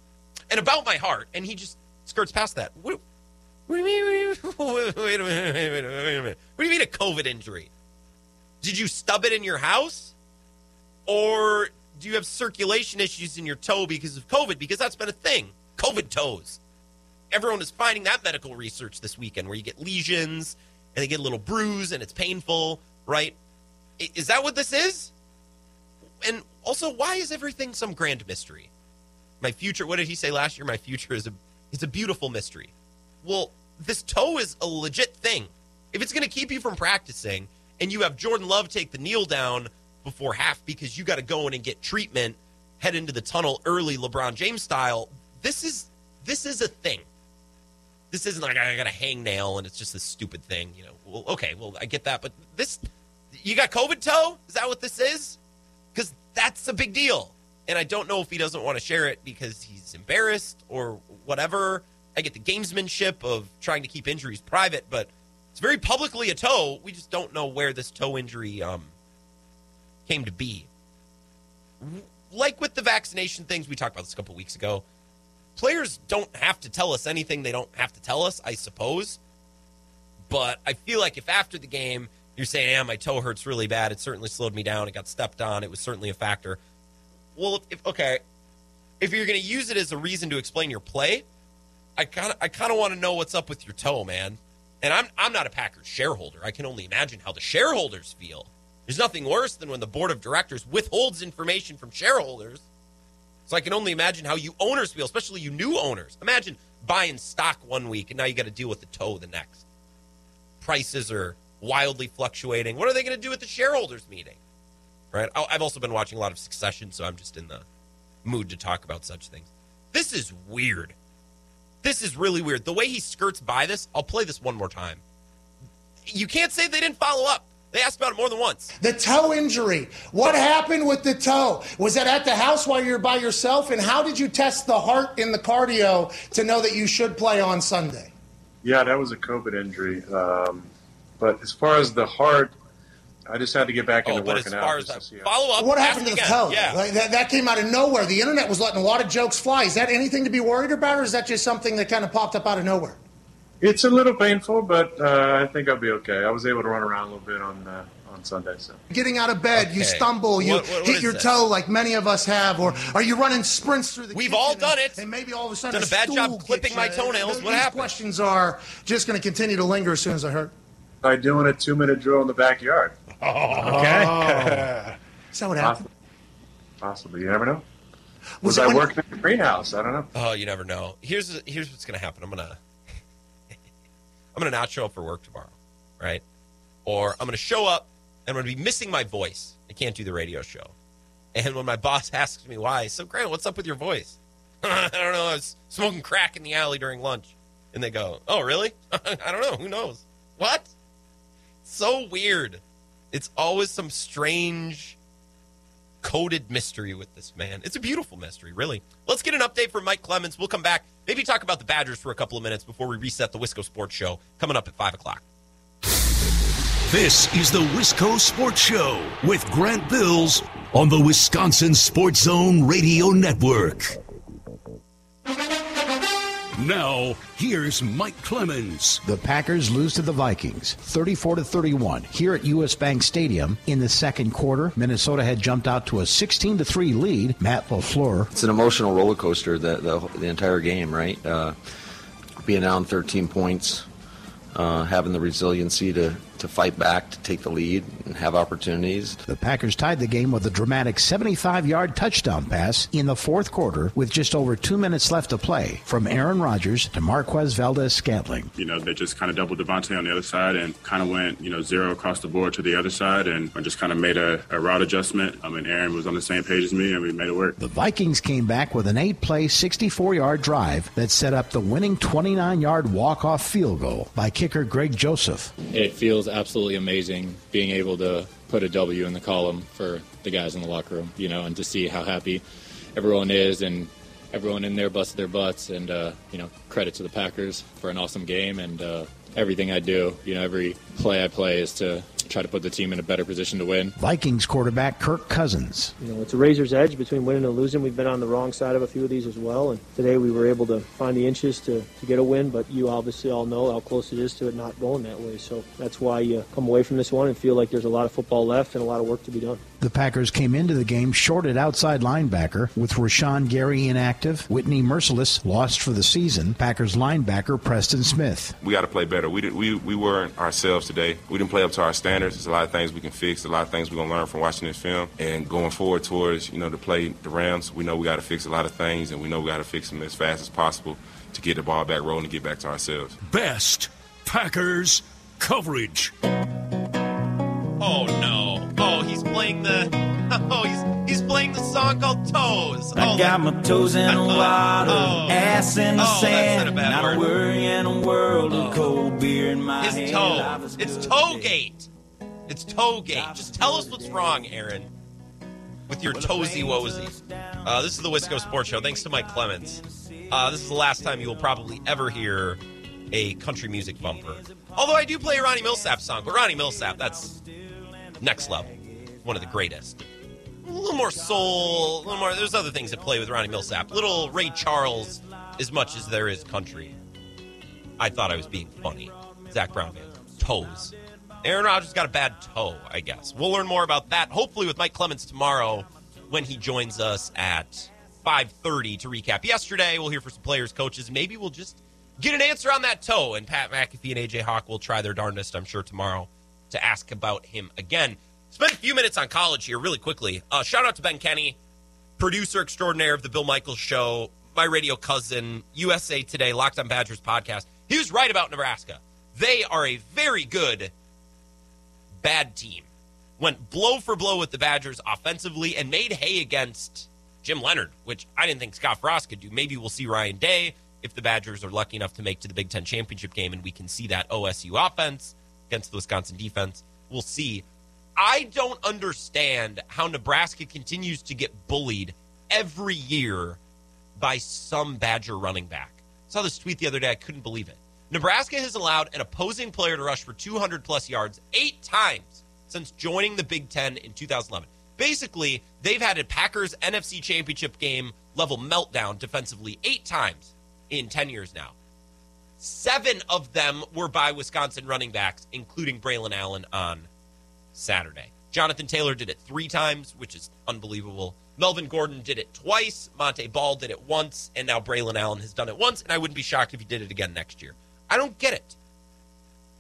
and about my heart." And he just skirts past that. What, what do you mean? [laughs] Wait, a minute. Wait a minute. Wait a minute. What do you mean a COVID injury? Did you stub it in your house, or do you have circulation issues in your toe because of COVID? Because that's been a thing. COVID toes everyone is finding that medical research this weekend where you get lesions and they get a little bruise and it's painful, right? Is that what this is? And also, why is everything some grand mystery? My future, what did he say last year? My future is a is a beautiful mystery. Well, this toe is a legit thing. If it's going to keep you from practicing and you have Jordan Love take the kneel down before half because you got to go in and get treatment, head into the tunnel early LeBron James style, this is this is a thing this isn't like I got a hangnail and it's just this stupid thing, you know. Well, okay, well I get that, but this, you got COVID toe? Is that what this is? That's a big deal, and I don't know if he doesn't want to share it because he's embarrassed or whatever. I get the gamesmanship of trying to keep injuries private, but it's very publicly a toe. We just don't know where this toe injury um came to be. Like with the vaccination things, we talked about this a couple weeks ago players don't have to tell us anything they don't have to tell us, I suppose. But I feel like if after the game you're saying, yeah, my toe hurts really bad, it certainly slowed me down, it got stepped on, it was certainly a factor. Well, if okay, if you're going to use it as a reason to explain your play, I kind of I kind of want to know what's up with your toe, man. And I'm I'm not a Packers shareholder. I can only imagine how the shareholders feel. There's nothing worse than when the board of directors withholds information from shareholders. So I can only imagine how you owners feel, especially you new owners. Imagine buying stock one week and now you got to deal with the toe the next. Prices are wildly fluctuating. What are they going to do at the shareholders meeting? Right? I- I've also been watching a lot of Succession, so I'm just in the mood to talk about such things. This is weird. This is really weird. The way he skirts by this, I'll play this one more time. You can't say they didn't follow up. They asked about it more than once. The toe injury. What happened with the toe? Was that at the house while you were by yourself? And how did you test the heart in the cardio to know that you should play on Sunday? Yeah, that was a COVID injury. Um, but as far as the heart, I just had to get back Oh, into but as working far out as that see follow up, What happened to the again. toe? Yeah. Like, that, that came out of nowhere. The internet was letting a lot of jokes fly. Is that anything to be worried about, or is that just something that kind of popped up out of nowhere? It's a little painful, but uh, I think I'll be okay. I was able to run around a little bit on uh, on Sunday, so. Getting out of bed, you stumble, you What- what- what hit your this? toe like many of us have, or are you running sprints through the We've kitchen all and- done it. And maybe all of a sudden Done a bad job clipping my you? toenails. These What happened? questions are just going to continue to linger as soon as I hurt. By doing a two minute drill in the backyard. Oh. Okay. [laughs] Is that what happened? Possibly. You never know. Was Was, I when- working in the greenhouse? I don't know. Oh, you never know. Here's here's what's gonna happen. I'm gonna [laughs] I'm gonna not show up for work tomorrow, right? Or I'm gonna show up and I'm gonna be missing my voice. I can't do the radio show. And when my boss [laughs] asks me why, so Grant, what's up with your voice? I don't know. I was smoking crack in the alley during lunch, and they go, "Oh, really? I don't know. Who knows? What? So weird. It's always some strange coded mystery with this man. It's a beautiful mystery, really. Let's get an update from Mike Clemens. We'll come back, maybe talk about the Badgers for a couple of minutes before we reset the Wisco Sports Show coming up at 5 o'clock. This is the Wisco Sports Show with Grant Bills on the Wisconsin Sports Zone Radio Network. Now, here's Mike Clemens. The Packers lose to the Vikings 34 to 31 here at US Bank Stadium in the second quarter. Minnesota had jumped out to a 16 to 3 lead. Matt LaFleur. It's an emotional roller coaster the the, the entire game, right? Uh, being down 13 points, uh, having the resiliency to to fight back, to take the lead, and have opportunities. The Packers tied the game with a dramatic 75 yard touchdown pass in the fourth quarter with just over two minutes left to play from Aaron Rodgers to Marquez Valdes-Scantling. You know, they just kind of doubled Davante on the other side and kind of went, you know, zero across the board to the other side and just kind of made a, a route adjustment. I mean, Aaron was on the same page as me and we made it work. The Vikings came back with an eight play, 64 yard drive that set up the winning 29 yard walk off field goal by kicker Greg Joseph. It feels absolutely amazing being able to put a W in the column for the guys in the locker room, you know, and to see how happy everyone is and everyone in there busted their butts. And, uh, you know, credit to the Packers for an awesome game. And uh, everything I do, you know, every play I play is to try to put the team in a better position to win. Vikings quarterback Kirk Cousins. You know, it's a razor's edge between winning and losing. We've been on the wrong side of a few of these as well, and today we were able to find the inches to, to get a win, but you obviously all know how close it is to it not going that way. So that's why you come away from this one and feel like there's a lot of football left and a lot of work to be done. The Packers came into the game shorted outside linebacker with Rashan Gary inactive. Whitney Mercilus lost for the season. Packers linebacker Preston Smith. We got to play better. We, did, we, we weren't ourselves today. We didn't play up to our standards. There's a lot of things we can fix, a lot of things we're going to learn from watching this film. And going forward towards, you know, to play the Rams, we know we got to fix a lot of things, and we know we got to fix them as fast as possible to get the ball back rolling and get back to ourselves. Best Packers coverage. Oh no! Oh, he's playing the. [laughs] Oh, he's song called Toes. I oh, got my toes in the [laughs] water, Oh. ass in the Oh, sand. not Not a worry in a world of cold beer in my His hand. toe. It's. Toegate. It's Toegate. Just tell us what's wrong, Aaron, with your toesy woesy. Uh, this is the Wisco Sports Show. Thanks to Mike Clements. Uh, this is the last time you will probably ever hear a country music bumper. Although I do play a Ronnie Milsap song, but Ronnie Milsap, that's next level. One of the greatest. A little more soul, a little more. There's other things that play with Ronnie Milsap. Little Ray Charles, as much as there is country. I thought I was being funny. Zac Brown Band. Toes. Aaron Rodgers got a bad toe, I guess. We'll learn more about that hopefully with Mike Clements tomorrow when he joins us at 5:30 to recap yesterday. We'll hear from some players, coaches. Maybe we'll just get an answer on that toe. And Pat McAfee and AJ Hawk will try their darndest, I'm sure, tomorrow to ask about him again. Spend a few minutes on college here, really quickly. Uh, shout out to Ben Kenny, producer extraordinaire of the Bill Michaels Show, my radio cousin, USA Today, Locked on Badgers podcast. He was right about Nebraska. They are a very good bad team. Went blow for blow with the Badgers offensively and made hay against Jim Leonhard, which I didn't think Scott Frost could do. Maybe we'll see Ryan Day if the Badgers are lucky enough to make to the Big Ten championship game and we can see that OSU offense against the Wisconsin defense. We'll see. I don't understand how Nebraska continues to get bullied every year by some Badger running back. I saw this tweet the other day. I couldn't believe it. Nebraska has allowed an opposing player to rush for 200 plus yards eight times since joining the Big Ten in 2011. Basically, they've had a Packers NFC Championship game level meltdown defensively eight times in 10 years now. Seven of them were by Wisconsin running backs, including Braylon Allen on Saturday. Jonathan Taylor did it three times, which is unbelievable. Melvin Gordon did it twice. Monte Ball did it once. And now Braylon Allen has done it once. And I wouldn't be shocked if he did it again next year. I don't get it.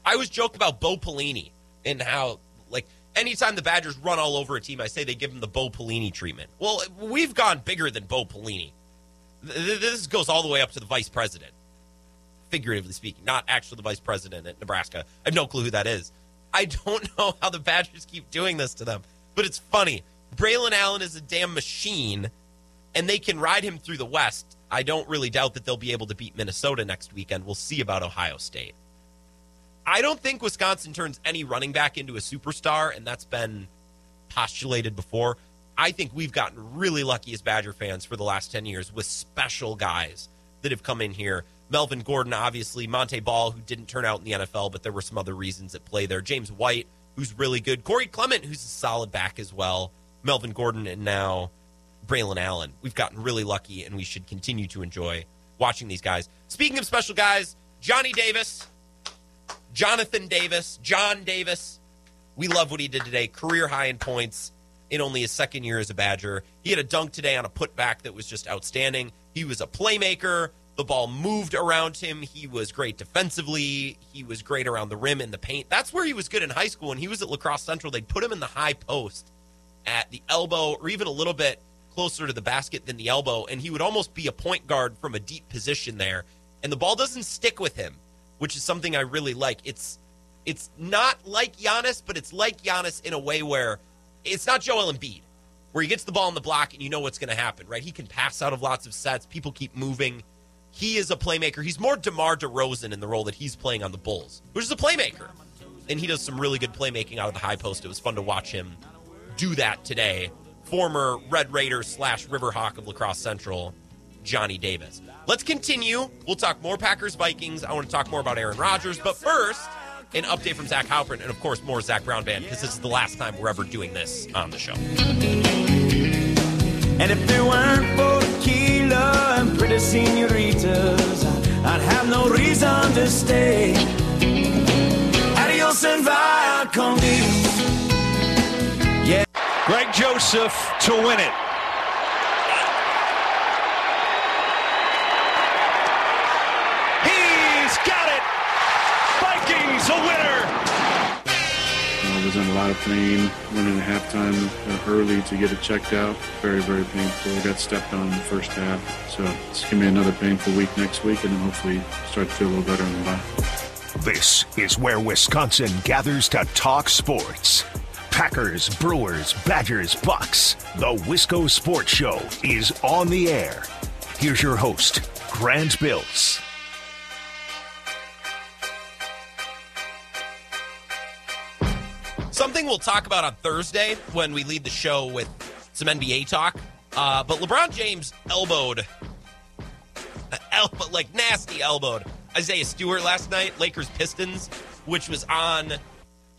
I was joking about Bo Pelini and how, like, anytime the Badgers run all over a team, I say they give them the Bo Pelini treatment. Well, we've gone bigger than Bo Pelini. This goes all the way up to the vice president, figuratively speaking, not actually the vice president at Nebraska. I have no clue who that is. I don't [laughs] know how the Badgers keep doing this to them, but it's funny. Braylon Allen is a damn machine, and they can ride him through the West. I don't really doubt that they'll be able to beat Minnesota next weekend. We'll see about Ohio State. I don't think Wisconsin turns any running back into a superstar, and that's been postulated before. I think we've gotten really lucky as Badger fans for the last 10 years with special guys that have come in here. Melvin Gordon, obviously, Monte Ball, who didn't turn out in the NFL, but there were some other reasons at play there. James White, who's really good. Corey Clement, who's a solid back as well. Melvin Gordon, and now Braylon Allen. We've gotten really lucky, and we should continue to enjoy watching these guys. Speaking of special guys, Johnny Davis, Jonathan Davis, John Davis. We love what he did today. Career high in points in only his second year as a Badger. He had a dunk today on a putback that was just outstanding. He was a playmaker. The ball moved around him. He was great defensively. He was great around the rim in the paint. That's where he was good in high school. When he was at La Crosse Central, they'd put him in the high post at the elbow or even a little bit closer to the basket than the elbow, and he would almost be a point guard from a deep position there. And the ball doesn't stick with him, which is something I really like. It's it's not like Giannis, but it's like Giannis in a way where it's not Joel Embiid, where he gets the ball in the block and you know what's going to happen, right? He can pass out of lots of sets. People keep moving. He is a playmaker. He's more DeMar DeRozan in the role that he's playing on the Bulls, which is a playmaker. And he does some really good playmaking out of the high post. It was fun to watch him do that today. Former Red Raider slash Riverhawk of La Crosse Central, Johnny Davis. Let's continue. We'll talk more Packers Vikings. I want to talk more about Aaron Rodgers. But first, an update from Zach Halpern and, of course, more Zac Brown Band because this is the last time we're ever doing this on the show. And if there weren't and pretty senoritas, I'd have no reason to stay. Adios and via con Dios. Yeah. Greg Joseph to win it. I was in a lot of pain. Went in halftime uh, early to get it checked out. Very, very painful. I Got stepped on in the first half. So it's going to be another painful week next week, and then hopefully start to feel a little better in the bye. This is where Wisconsin gathers to talk sports. Packers, Brewers, Badgers, Bucks. The Wisco Sports Show is on the air. Here's your host, Grant Bills. Something we'll talk about on Thursday when we lead the show with some NBA talk. Uh, but LeBron James elbowed, [laughs] elbow, like nasty elbowed Isaiah Stewart last night, Lakers Pistons, which was on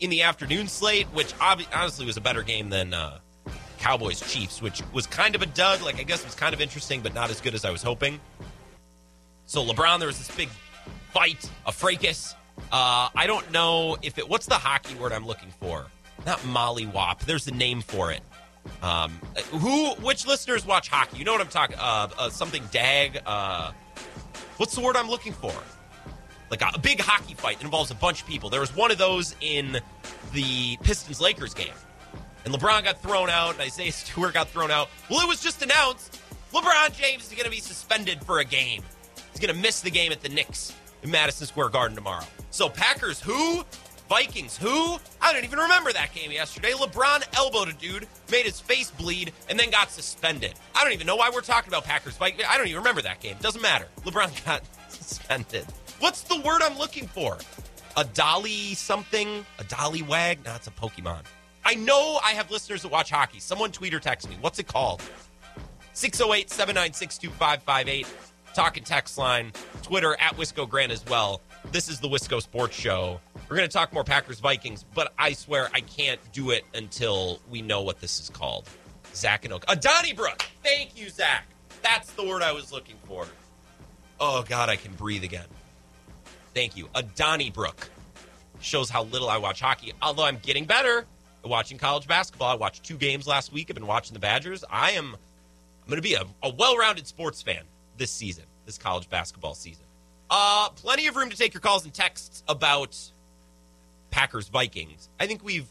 in the afternoon slate, which obvi- honestly was a better game than uh, Cowboys Chiefs, which was kind of a dud. Like, I guess it was kind of interesting, but not as good as I was hoping. So, LeBron, there was this big fight, a fracas. Uh, I don't know if it, what's the hockey word I'm looking for? Not molly mollywop. There's a name for it. Um, who, which listeners watch hockey? You know what I'm talking? Uh, uh, something dag. Uh, what's the word I'm looking for? Like a, a big hockey fight that involves a bunch of people. There was one of those in the Pistons Lakers game, and LeBron got thrown out, and Isaiah [laughs] Stewart got thrown out. Well, it was just announced LeBron James is going to be suspended for a game. He's going to miss the game at the Knicks in Madison Square Garden tomorrow. So Packers who? Vikings who? I don't even remember that game yesterday. LeBron elbowed a dude, made his face bleed, and then got suspended. I don't even know why we're talking about Packers Vikings. I don't even remember that game. Doesn't matter. LeBron [laughs] got suspended. What's the word I'm looking for? A dolly something? A dolly wag? No, it's a Pokemon. I know I have listeners that watch hockey. Someone tweet or text me. What's it called? 608 796 2558. Talk and text line. Twitter at Wisco Grant as well. This is the Wisco Sports Show. We're going to talk more Packers Vikings, but I swear I can't do it until we know what this is called. Zach and Oak. A Donnybrook. Thank you, Zach. That's the word I was looking for. Oh, God, I can breathe again. Thank you. A Donnybrook. Shows how little I watch hockey, although I'm getting better at watching college basketball. I watched two games last week. I've been watching the Badgers. I am I'm going to be a, a well-rounded sports fan this season, this college basketball season. Uh, plenty of room to take your calls and texts about Packers Vikings. I think we've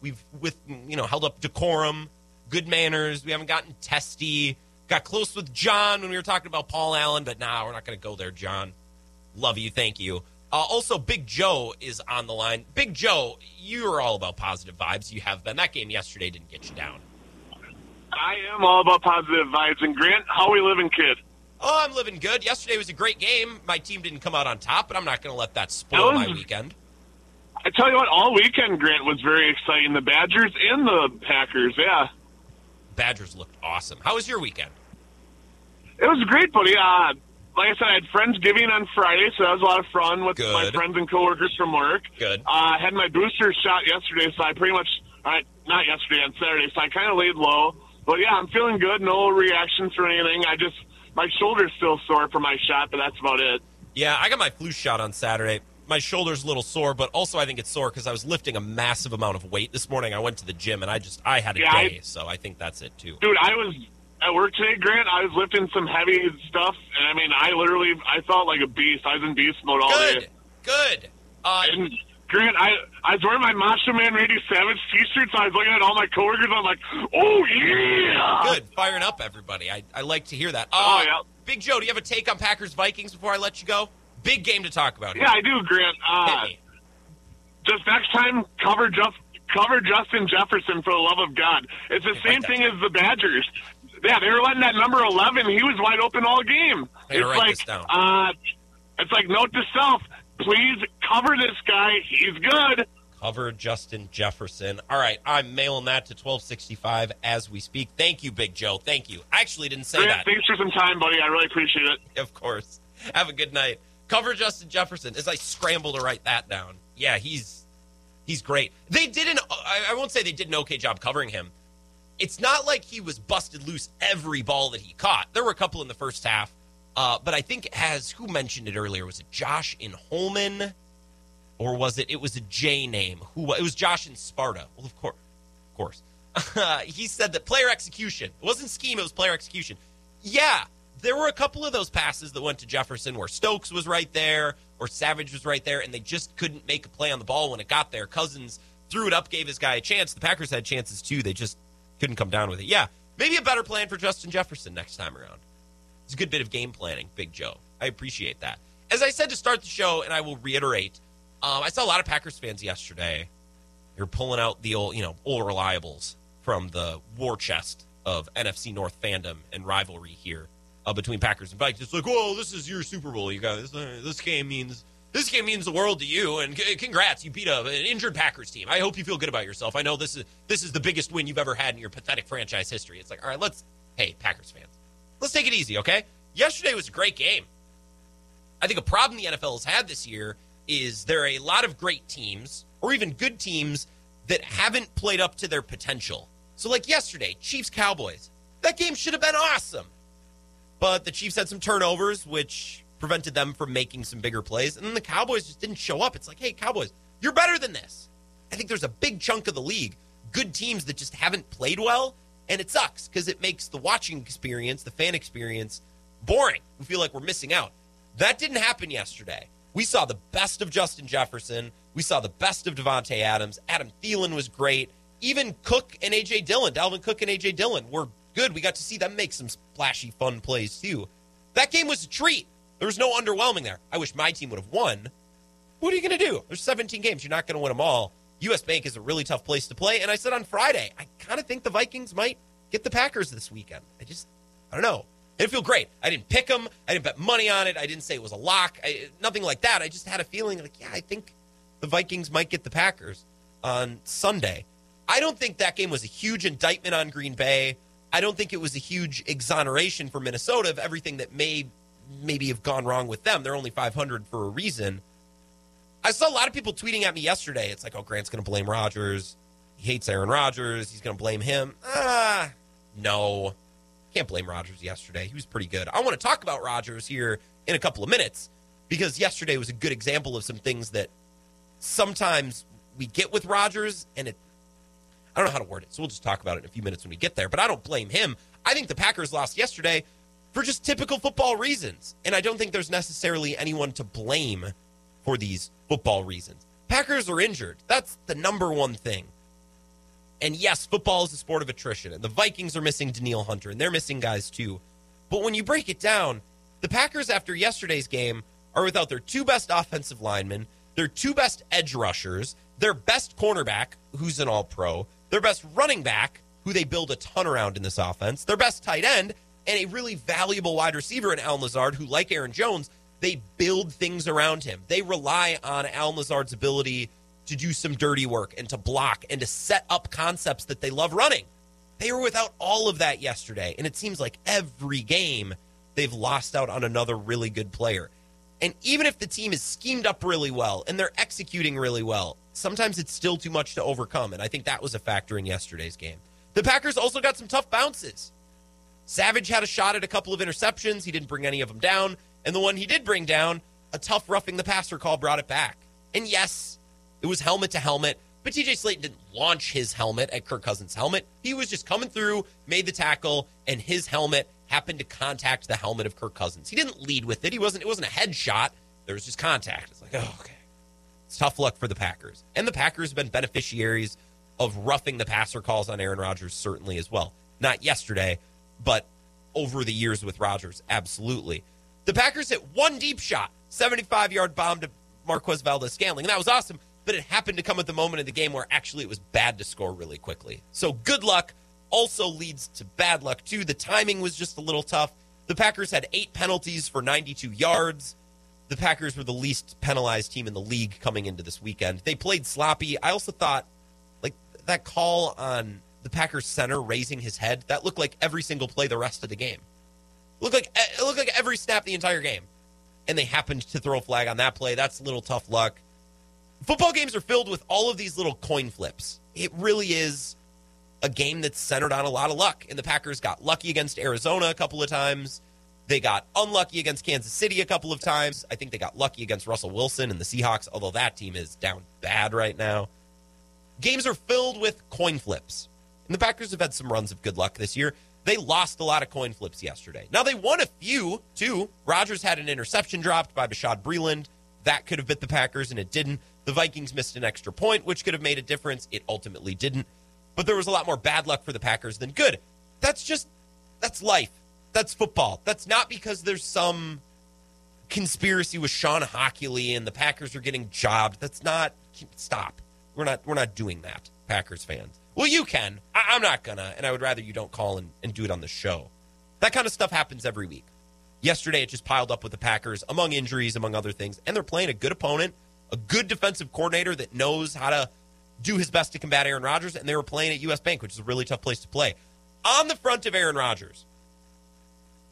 we've with you know held up decorum, good manners. We haven't gotten testy. Got close with John when we were talking about Paul Allen, but now nah, we're not going to go there, John. Love you, thank you. Uh, also, Big Joe is on the line. Big Joe, you're all about positive vibes. You have been. That game yesterday didn't get you down. I am all about positive vibes. And Grant, how we living, kid? Oh, I'm living good. Yesterday was a great game. My team didn't come out on top, but I'm not going to let that spoil was- my weekend. I tell you what, all weekend, Grant was very exciting. The Badgers and the Packers, yeah. Badgers looked awesome. How was your weekend? It was great, buddy. Uh, like I said, I had Friendsgiving on Friday, so that was a lot of fun with Good. my friends and coworkers from work. Good. Uh, I had my booster shot yesterday, so I pretty much, right, not yesterday, on Saturday, so I kind of laid low. But yeah, I'm feeling good. No reactions or anything. I just, my shoulder's still sore from my shot, but that's about it. Yeah, I got my flu shot on Saturday. My shoulder's a little sore, but also I think it's sore because I was lifting a massive amount of weight this morning. I went to the gym and I just I had a Yeah, I- day, so I think that's it too. Dude, I was at work today, Grant. I was lifting some heavy stuff, and I mean, I literally, I felt like a beast. I was in beast mode all Good, day. good. Uh, and Grant, I, I was wearing my Macho Man Randy Savage T-shirt, so I was looking at all my coworkers. I'm like, oh yeah, Good, firing up everybody. I, I like to hear that. Uh, Oh, yeah. Big Joe, do you have a take on Packers Vikings before I let you go? Big game to talk about. Here. Yeah, I do, Grant. Uh, just next time, cover just cover Justin Jefferson for the love of God. It's the same thing as the Badgers. Yeah, they were letting that number eleven. He was wide open all game. It's like, uh, it's like note to self: please cover this guy. He's good. Cover Justin Jefferson. All right, I'm mailing that to 1265 as we speak. Thank you, Big Joe. Thank you. I actually didn't say Grant, that. thanks for some time, buddy. I really appreciate it. [laughs] Of course. Have a good night. Cover Justin Jefferson as I scramble to write that down. Yeah, he's he's great. They did an I, I won't say they did an okay job covering him. It's not like he was busted loose every ball that he caught. There were a couple in the first half, uh, but I think as who mentioned it earlier was it Josh in Holmen, or was it it was a J name? Who it was Josh in Sparta? Well, of course, of course. [laughs] he said that player execution it wasn't scheme; it was player execution. Yeah, there were a couple of those passes that went to Jefferson where Stokes was right there or Savage was right there, and they just couldn't make a play on the ball when it got there. Cousins threw it up, gave his guy a chance. The Packers had chances too; they just couldn't come down with it. Yeah, maybe a better plan for Justin Jefferson next time around. It's a good bit of game planning, Big Joe. I appreciate that. As I said to start the show, and I will reiterate, um, I saw a lot of Packers fans yesterday. They're pulling out the old, you know, old reliables from the war chest of NFC North fandom and rivalry here uh, between Packers and Vikings. It's like, whoa, this is your Super Bowl, you guys. This game means this game means the world to you, and c- congrats, you beat a, an injured Packers team. I hope you feel good about yourself. I know this is this is the biggest win you've ever had in your pathetic franchise history. It's like, all right, let's, hey, Packers fans, let's take it easy, okay? Yesterday was a great game. I think a problem the NFL has had this year is there are a lot of great teams or even good teams that haven't played up to their potential. So, like yesterday, Chiefs Cowboys, that game should have been awesome. But the Chiefs had some turnovers, which prevented them from making some bigger plays. And then the Cowboys just didn't show up. It's like, hey, Cowboys, you're better than this. I think there's a big chunk of the league, good teams that just haven't played well. And it sucks because it makes the watching experience, the fan experience, boring. We feel like we're missing out. That didn't happen yesterday. We saw the best of Justin Jefferson. We saw the best of Davante Adams. Adam Thielen was great. Even Cook and AJ Dillon, Dalvin Cook and AJ Dillon were good. We got to see them make some splashy, fun plays too. That game was a treat. There was no underwhelming there. I wish my team would have won. What are you going to do? There's 17 games. You're not going to win them all. US Bank is a really tough place to play. And I said on Friday, I kind of think the Vikings might get the Packers this weekend. I just, I don't know. It feel great. I didn't pick them. I didn't bet money on it. I didn't say it was a lock. I, nothing like that. I just had a feeling like, yeah, I think the Vikings might get the Packers on Sunday. I don't think that game was a huge indictment on Green Bay. I don't think it was a huge exoneration for Minnesota of everything that may maybe have gone wrong with them. They're only 500 for a reason. I saw a lot of people tweeting at me yesterday. It's like, oh, Grant's going to blame Rodgers. He hates Aaron Rodgers. He's going to blame him. Ah, no. Can't blame Rodgers yesterday. He was pretty good. I want to talk about Rodgers here in a couple of minutes because yesterday was a good example of some things that sometimes we get with Rodgers and it I don't know how to word it. So we'll just talk about it in a few minutes when we get there, but I don't blame him. I think the Packers lost yesterday for just typical football reasons, and I don't think there's necessarily anyone to blame for these football reasons. Packers are injured. That's the number one thing. And yes, football is a sport of attrition, and the Vikings are missing Danielle Hunter, and they're missing guys too. But when you break it down, the Packers after yesterday's game are without their two best offensive linemen, their two best edge rushers, their best cornerback, who's an all pro, their best running back, who they build a ton around in this offense, their best tight end, and a really valuable wide receiver in Allen Lazard, who, like Aaron Jones, they build things around him. They rely on Al Lazard's ability to do some dirty work and to block and to set up concepts that they love running. They were without all of that yesterday, and it seems like every game they've lost out on another really good player. And even if the team is schemed up really well and they're executing really well, sometimes it's still too much to overcome. And I think that was a factor in yesterday's game. The Packers also got some tough bounces. Savage had a shot at a couple of interceptions. He didn't bring any of them down. And the one he did bring down, a tough roughing the passer call brought it back. And yes, it was helmet to helmet, but TJ Slaton didn't launch his helmet at Kirk Cousins' helmet. He was just coming through, made the tackle, and his helmet happened to contact the helmet of Kirk Cousins. He didn't lead with it. He wasn't it wasn't a headshot. There was just contact. It's like, oh, okay. It's tough luck for the Packers. And the Packers have been beneficiaries of roughing the passer calls on Aaron Rodgers, certainly as well. Not yesterday, but over the years with Rodgers, absolutely. The Packers hit one deep shot, 75 yard bomb to Marquez Valdes-Scantling. And that was awesome, but it happened to come at the moment in the game where actually it was bad to score really quickly. So good luck also leads to bad luck, too. The timing was just a little tough. The Packers had eight penalties for 92 yards. The Packers were the least penalized team in the league coming into this weekend. They played sloppy. I also thought, like, that call on the Packers center raising his head, that looked like every single play the rest of the game. It looked like eh, it looked like every snap the entire game. And they happened to throw a flag on that play. That's a little tough luck. Football games are filled with all of these little coin flips. It really is a game that's centered on a lot of luck. And the Packers got lucky against Arizona a couple of times. They got unlucky against Kansas City a couple of times. I think they got lucky against Russell Wilson and the Seahawks, although that team is down bad right now. Games are filled with coin flips. And the Packers have had some runs of good luck this year. They lost a lot of coin flips yesterday. Now they won a few too. Rodgers had an interception dropped by Bashaud Breeland. That could have bit the Packers, and it didn't. The Vikings missed an extra point, which could have made a difference. It ultimately didn't. But there was a lot more bad luck for the Packers than good. That's just that's life. That's football. That's not because there's some conspiracy with Shawn Hochuli and the Packers are getting jobbed. That's not stop. We're not we're not doing that, Packers fans. Well, you can. I, am not gonna, and I would rather you don't call and, and do it on the show. That kind of stuff happens every week. Yesterday, it just piled up with the Packers, among injuries, among other things, and they're playing a good opponent, a good defensive coordinator that knows how to do his best to combat Aaron Rodgers, and they were playing at US Bank, which is a really tough place to play. On the front of Aaron Rodgers,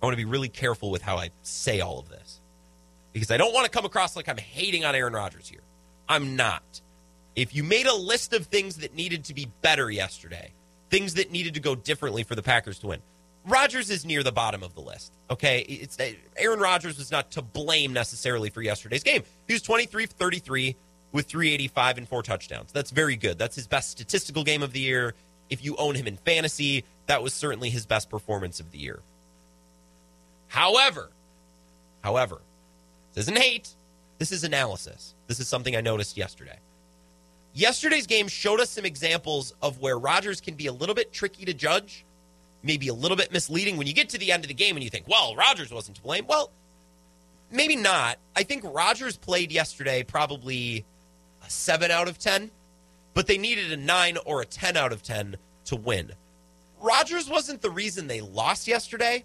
I want to be really careful with how I say all of this because I don't want to come across like I'm hating on Aaron Rodgers here. I'm not. If you made a list of things that needed to be better yesterday, things that needed to go differently for the Packers to win, Rodgers is near the bottom of the list. Okay, it's uh, Aaron Rodgers was not to blame necessarily for yesterday's game. He was 23 33 with 385 and four touchdowns. That's very good. That's his best statistical game of the year. If you own him in fantasy, that was certainly his best performance of the year. However, however, this isn't hate. This is analysis. This is something I noticed yesterday. Yesterday's game showed us some examples of where Rodgers can be a little bit tricky to judge, maybe a little bit misleading when you get to the end of the game and you think, well, Rodgers wasn't to blame. Well, maybe not. I think Rodgers played yesterday probably a 7 out of 10, but they needed a 9 or a 10 out of 10 to win. Rodgers wasn't the reason they lost yesterday,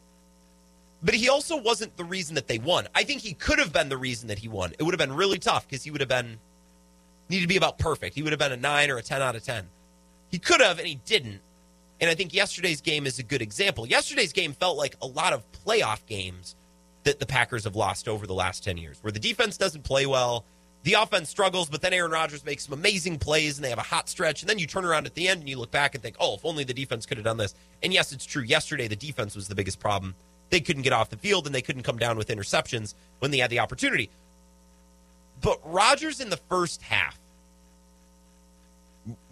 but he also wasn't the reason that they won. I think he could have been the reason that he won. It would have been really tough because he would have been needed to be about perfect. He would have been a 9 or a 10 out of 10. He could have and he didn't. And I think yesterday's game is a good example. Yesterday's game felt like a lot of playoff games that the Packers have lost over the last 10 years, where the defense doesn't play well, the offense struggles, but then Aaron Rodgers makes some amazing plays and they have a hot stretch. And then you turn around at the end and you look back and think, oh, if only the defense could have done this. And yes, it's true. Yesterday, the defense was the biggest problem. They couldn't get off the field and they couldn't come down with interceptions when they had the opportunity. But Rodgers in the first half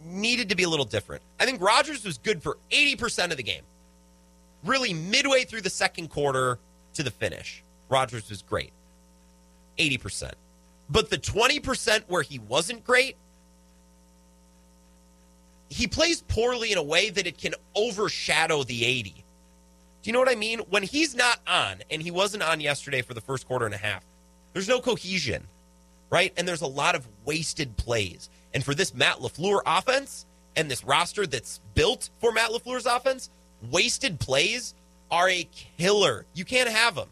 needed to be a little different. I think Rodgers was good for 80% of the game. Really, midway through the second quarter to the finish, Rodgers was great. 80%. But the 20% where he wasn't great, he plays poorly in a way that it can overshadow the 80. Do you know what I mean? When he's not on, and he wasn't on yesterday for the first quarter and a half, there's no cohesion, right? And there's a lot of wasted plays. And for this Matt LaFleur offense and this roster that's built for Matt LaFleur's offense, wasted plays are a killer. You can't have them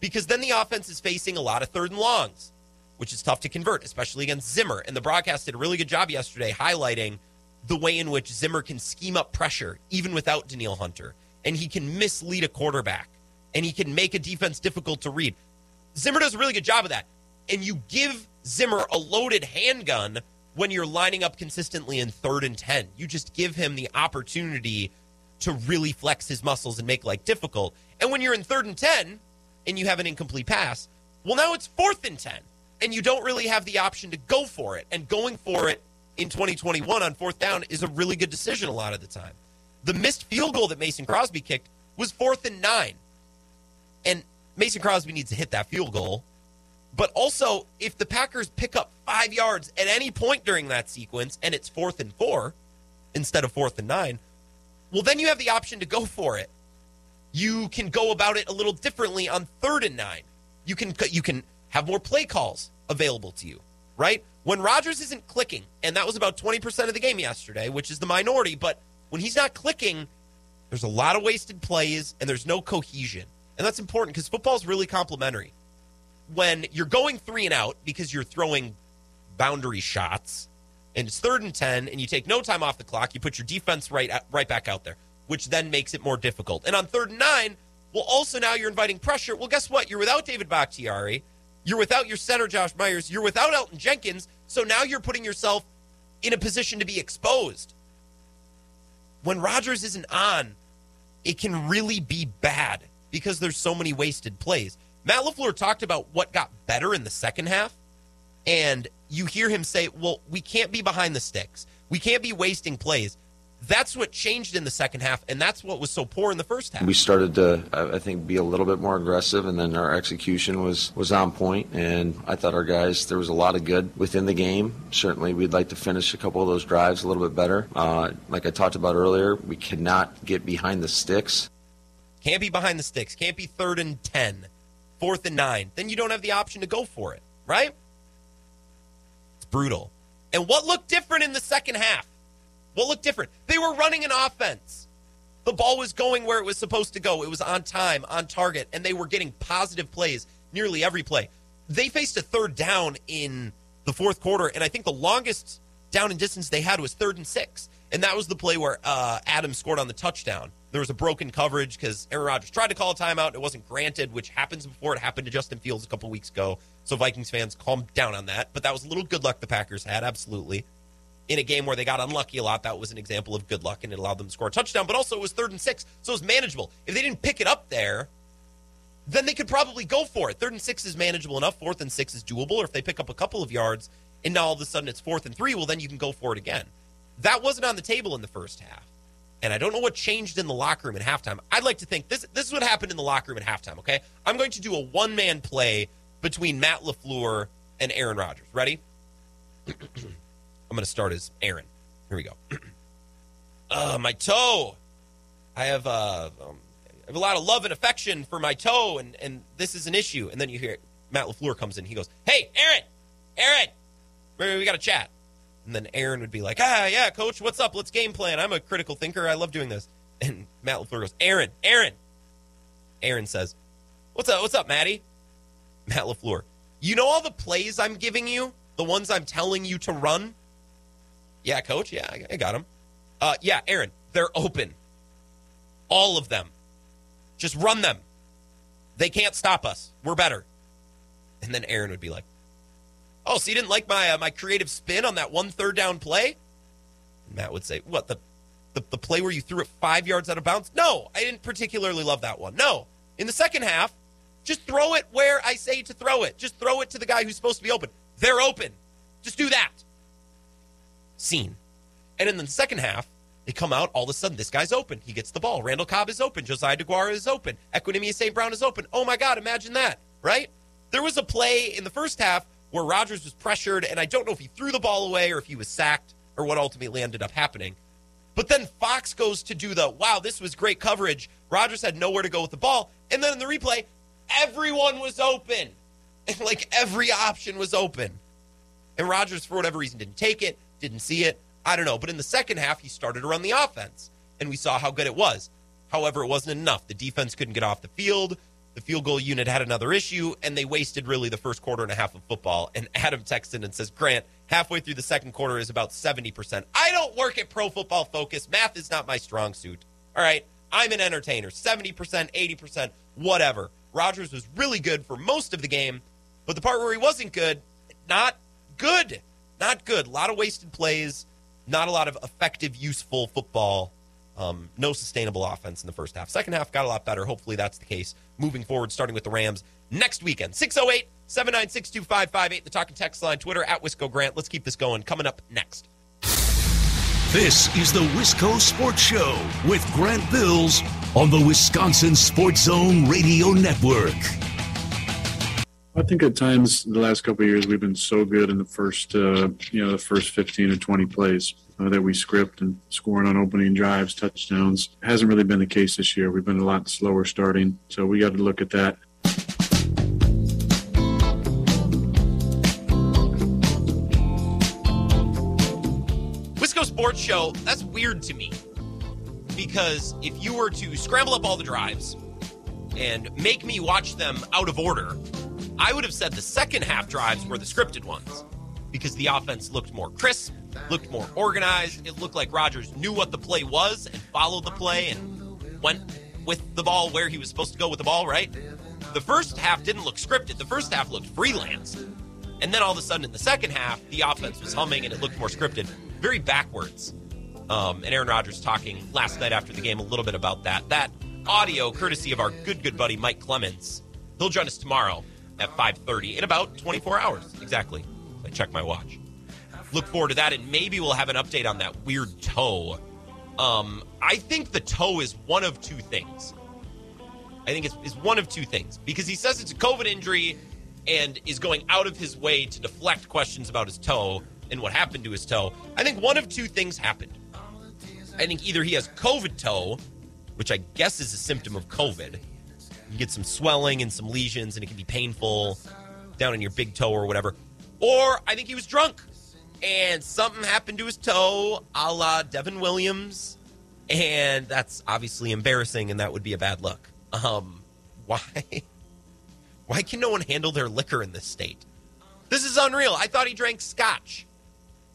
because then the offense is facing a lot of third and longs, which is tough to convert, especially against Zimmer. And the broadcast did a really good job yesterday highlighting the way in which Zimmer can scheme up pressure even without Danielle Hunter. And he can mislead a quarterback and he can make a defense difficult to read. Zimmer does a really good job of that. And you give Zimmer a loaded handgun when you're lining up consistently in third and 10. You just give him the opportunity to really flex his muscles and make life difficult. And when you're in third and 10 and you have an incomplete pass, well, now it's fourth and 10 and you don't really have the option to go for it. And going for it in 2021 on fourth down is a really good decision a lot of the time. The missed field goal that Mason Crosby kicked was fourth and nine. And Mason Crosby needs to hit that field goal. But also, if the Packers pick up five yards at any point during that sequence and it's fourth and four instead of fourth and nine, well, then you have the option to go for it. You can go about it a little differently on third and nine. You can you can have more play calls available to you, right? When Rodgers isn't clicking, and that was about 20% of the game yesterday, which is the minority, but when he's not clicking, there's a lot of wasted plays and there's no cohesion. And that's important because football is really complementary. When you're going three and out because you're throwing boundary shots and it's third and 10 and you take no time off the clock, you put your defense right, uh, right back out there, which then makes it more difficult. And on third and nine, well, also now you're inviting pressure. Well, guess what? You're without David Bakhtiari. You're without your center, Josh Myers. You're without Elgton Jenkins. So now you're putting yourself in a position to be exposed. When Rodgers isn't on, it can really be bad because there's so many wasted plays. Matt LaFleur talked about what got better in the second half, and you hear him say, Well, we can't be behind the sticks. We can't be wasting plays. That's what changed in the second half, and that's what was so poor in the first half. We started to, I think, be a little bit more aggressive, and then our execution was was on point. And I thought our guys, there was a lot of good within the game. Certainly, we'd like to finish a couple of those drives a little bit better. Uh, like I talked about earlier, we cannot get behind the sticks. Can't be behind the sticks. Can't be third and ten, fourth and nine. Then you don't have the option to go for it, right? It's brutal. And what looked different in the second half? What looked different? They were running an offense. The ball was going where it was supposed to go. It was on time, on target, and they were getting positive plays nearly every play. They faced a third down in the fourth quarter, and I think the longest down and distance they had was third and six. And that was the play where uh, Adams scored on the touchdown. There was a broken coverage because Aaron Rodgers tried to call a timeout. It wasn't granted, which happens before. It happened to Justin Fields a couple weeks ago. So Vikings fans calm down on that. But that was a little good luck the Packers had, absolutely in a game where they got unlucky a lot. That was an example of good luck and it allowed them to score a touchdown, but also it was third and six, so it was manageable. If they didn't pick it up there, then they could probably go for it. Third and six is manageable enough. Fourth and six is doable. Or if they pick up a couple of yards and now all of a sudden it's fourth and three, well, then you can go for it again. That wasn't on the table in the first half. And I don't know what changed in the locker room at halftime. I'd like to think this this is what happened in the locker room at halftime, okay? I'm going to do a one man play between Matt LaFleur and Aaron Rodgers. Ready? [clears throat] I'm going to start as Aaron. Here we go. [clears throat] uh, my toe. I have, uh, um, I have a lot of love and affection for my toe, and, and this is an issue. And then you hear Matt LaFleur comes in. He goes, Hey, Aaron, Aaron, we got to chat. And then Aaron would be like, Ah, yeah, coach, what's up? Let's game plan. I'm a critical thinker. I love doing this. [laughs] And Matt LaFleur goes, Aaron, Aaron. Aaron says, What's up? What's up, Matty? [laughs] Matt LaFleur, you know all the plays I'm giving you? The ones I'm telling you to run? Yeah, coach. Yeah, I got them. Uh, yeah, Aaron, they're open. All of them. Just run them. They can't stop us. We're better. And then Aaron would be like, "Oh, so you didn't like my uh, my creative spin on that one third down play?" And Matt would say, "What the, the the play where you threw it five yards out of bounds? No, I didn't particularly love that one. No, in the second half, just throw it where I say to throw it. Just throw it to the guy who's supposed to be open. They're open. Just do that." Scene. And in the second half, they come out, all of a sudden, this guy's open. He gets the ball. Randall Cobb is open. Josiah Deguara is open. Equanimeous St. Brown is open. Oh my God, imagine that, right? There was a play in the first half where Rodgers was pressured, and I don't know if he threw the ball away or if he was sacked or what ultimately ended up happening. But then Fox goes to do the wow, this was great coverage. Rodgers had nowhere to go with the ball. And then in the replay, everyone was open. [laughs] like every option was open. And Rodgers, for whatever reason, didn't take it didn't see it. I don't know. But in the second half, he started to run the offense, and we saw how good it was. However, it wasn't enough. The defense couldn't get off the field. The field goal unit had another issue, and they wasted really the first quarter and a half of football. And Adam texted in and says, Grant, halfway through the second quarter is about 70%. I don't work at Pro Football Focus. Math is not my strong suit. All right. I'm an entertainer. 70%, 80%, whatever. Rodgers was really good for most of the game, but the part where he wasn't good, not good not good. A lot of wasted plays, not a lot of effective, useful football Um, no sustainable offense in the first half. Second half got a lot better. Hopefully that's the case moving forward, starting with the Rams next weekend. 608 796 2558, the talking text line, Twitter at Wisco Grant. Let's keep this going. Coming up next. This is the Wisco Sports Show with Grant Bills on the Wisconsin Sports Zone Radio Network. I think at times the last couple of years we've been so good in the first, uh, you know, the first 15 or 20 plays uh, that we script and scoring on opening drives, touchdowns. Hasn't really been the case this year. We've been a lot slower starting, so we got to look at that. Wisco Sports Show, that's weird to me. Because if you were to scramble up all the drives and make me watch them out of order, I would have said the second half drives were the scripted ones. Because the offense looked more crisp, looked more organized. It looked like Rodgers knew what the play was and followed the play and went with the ball where he was supposed to go with the ball, right? The first half didn't look scripted. The first half looked freelance. And then all of a sudden in the second half, the offense was humming and it looked more scripted, very backwards. Um, and Aaron Rodgers talking last night after the game a little bit about that. That audio, courtesy of our good, good buddy Mike Clemens. He'll join us tomorrow at 5.30 in about 24 hours, exactly. I check my watch. Look forward to that, and maybe we'll have an update on that weird toe. Um, I think the toe is one of two things. I think it's, it's one of two things because he says it's a COVID injury and is going out of his way to deflect questions about his toe and what happened to his toe. I think one of two things happened. I think either he has COVID toe, which I guess is a symptom of COVID. You get some swelling and some lesions, and it can be painful down in your big toe or whatever. Or I think he was drunk and something happened to his toe, a la Devin Williams, and that's obviously embarrassing, and that would be a bad look. Um, why? [laughs] Why can no one handle their liquor in this state? This is unreal. I thought he drank scotch.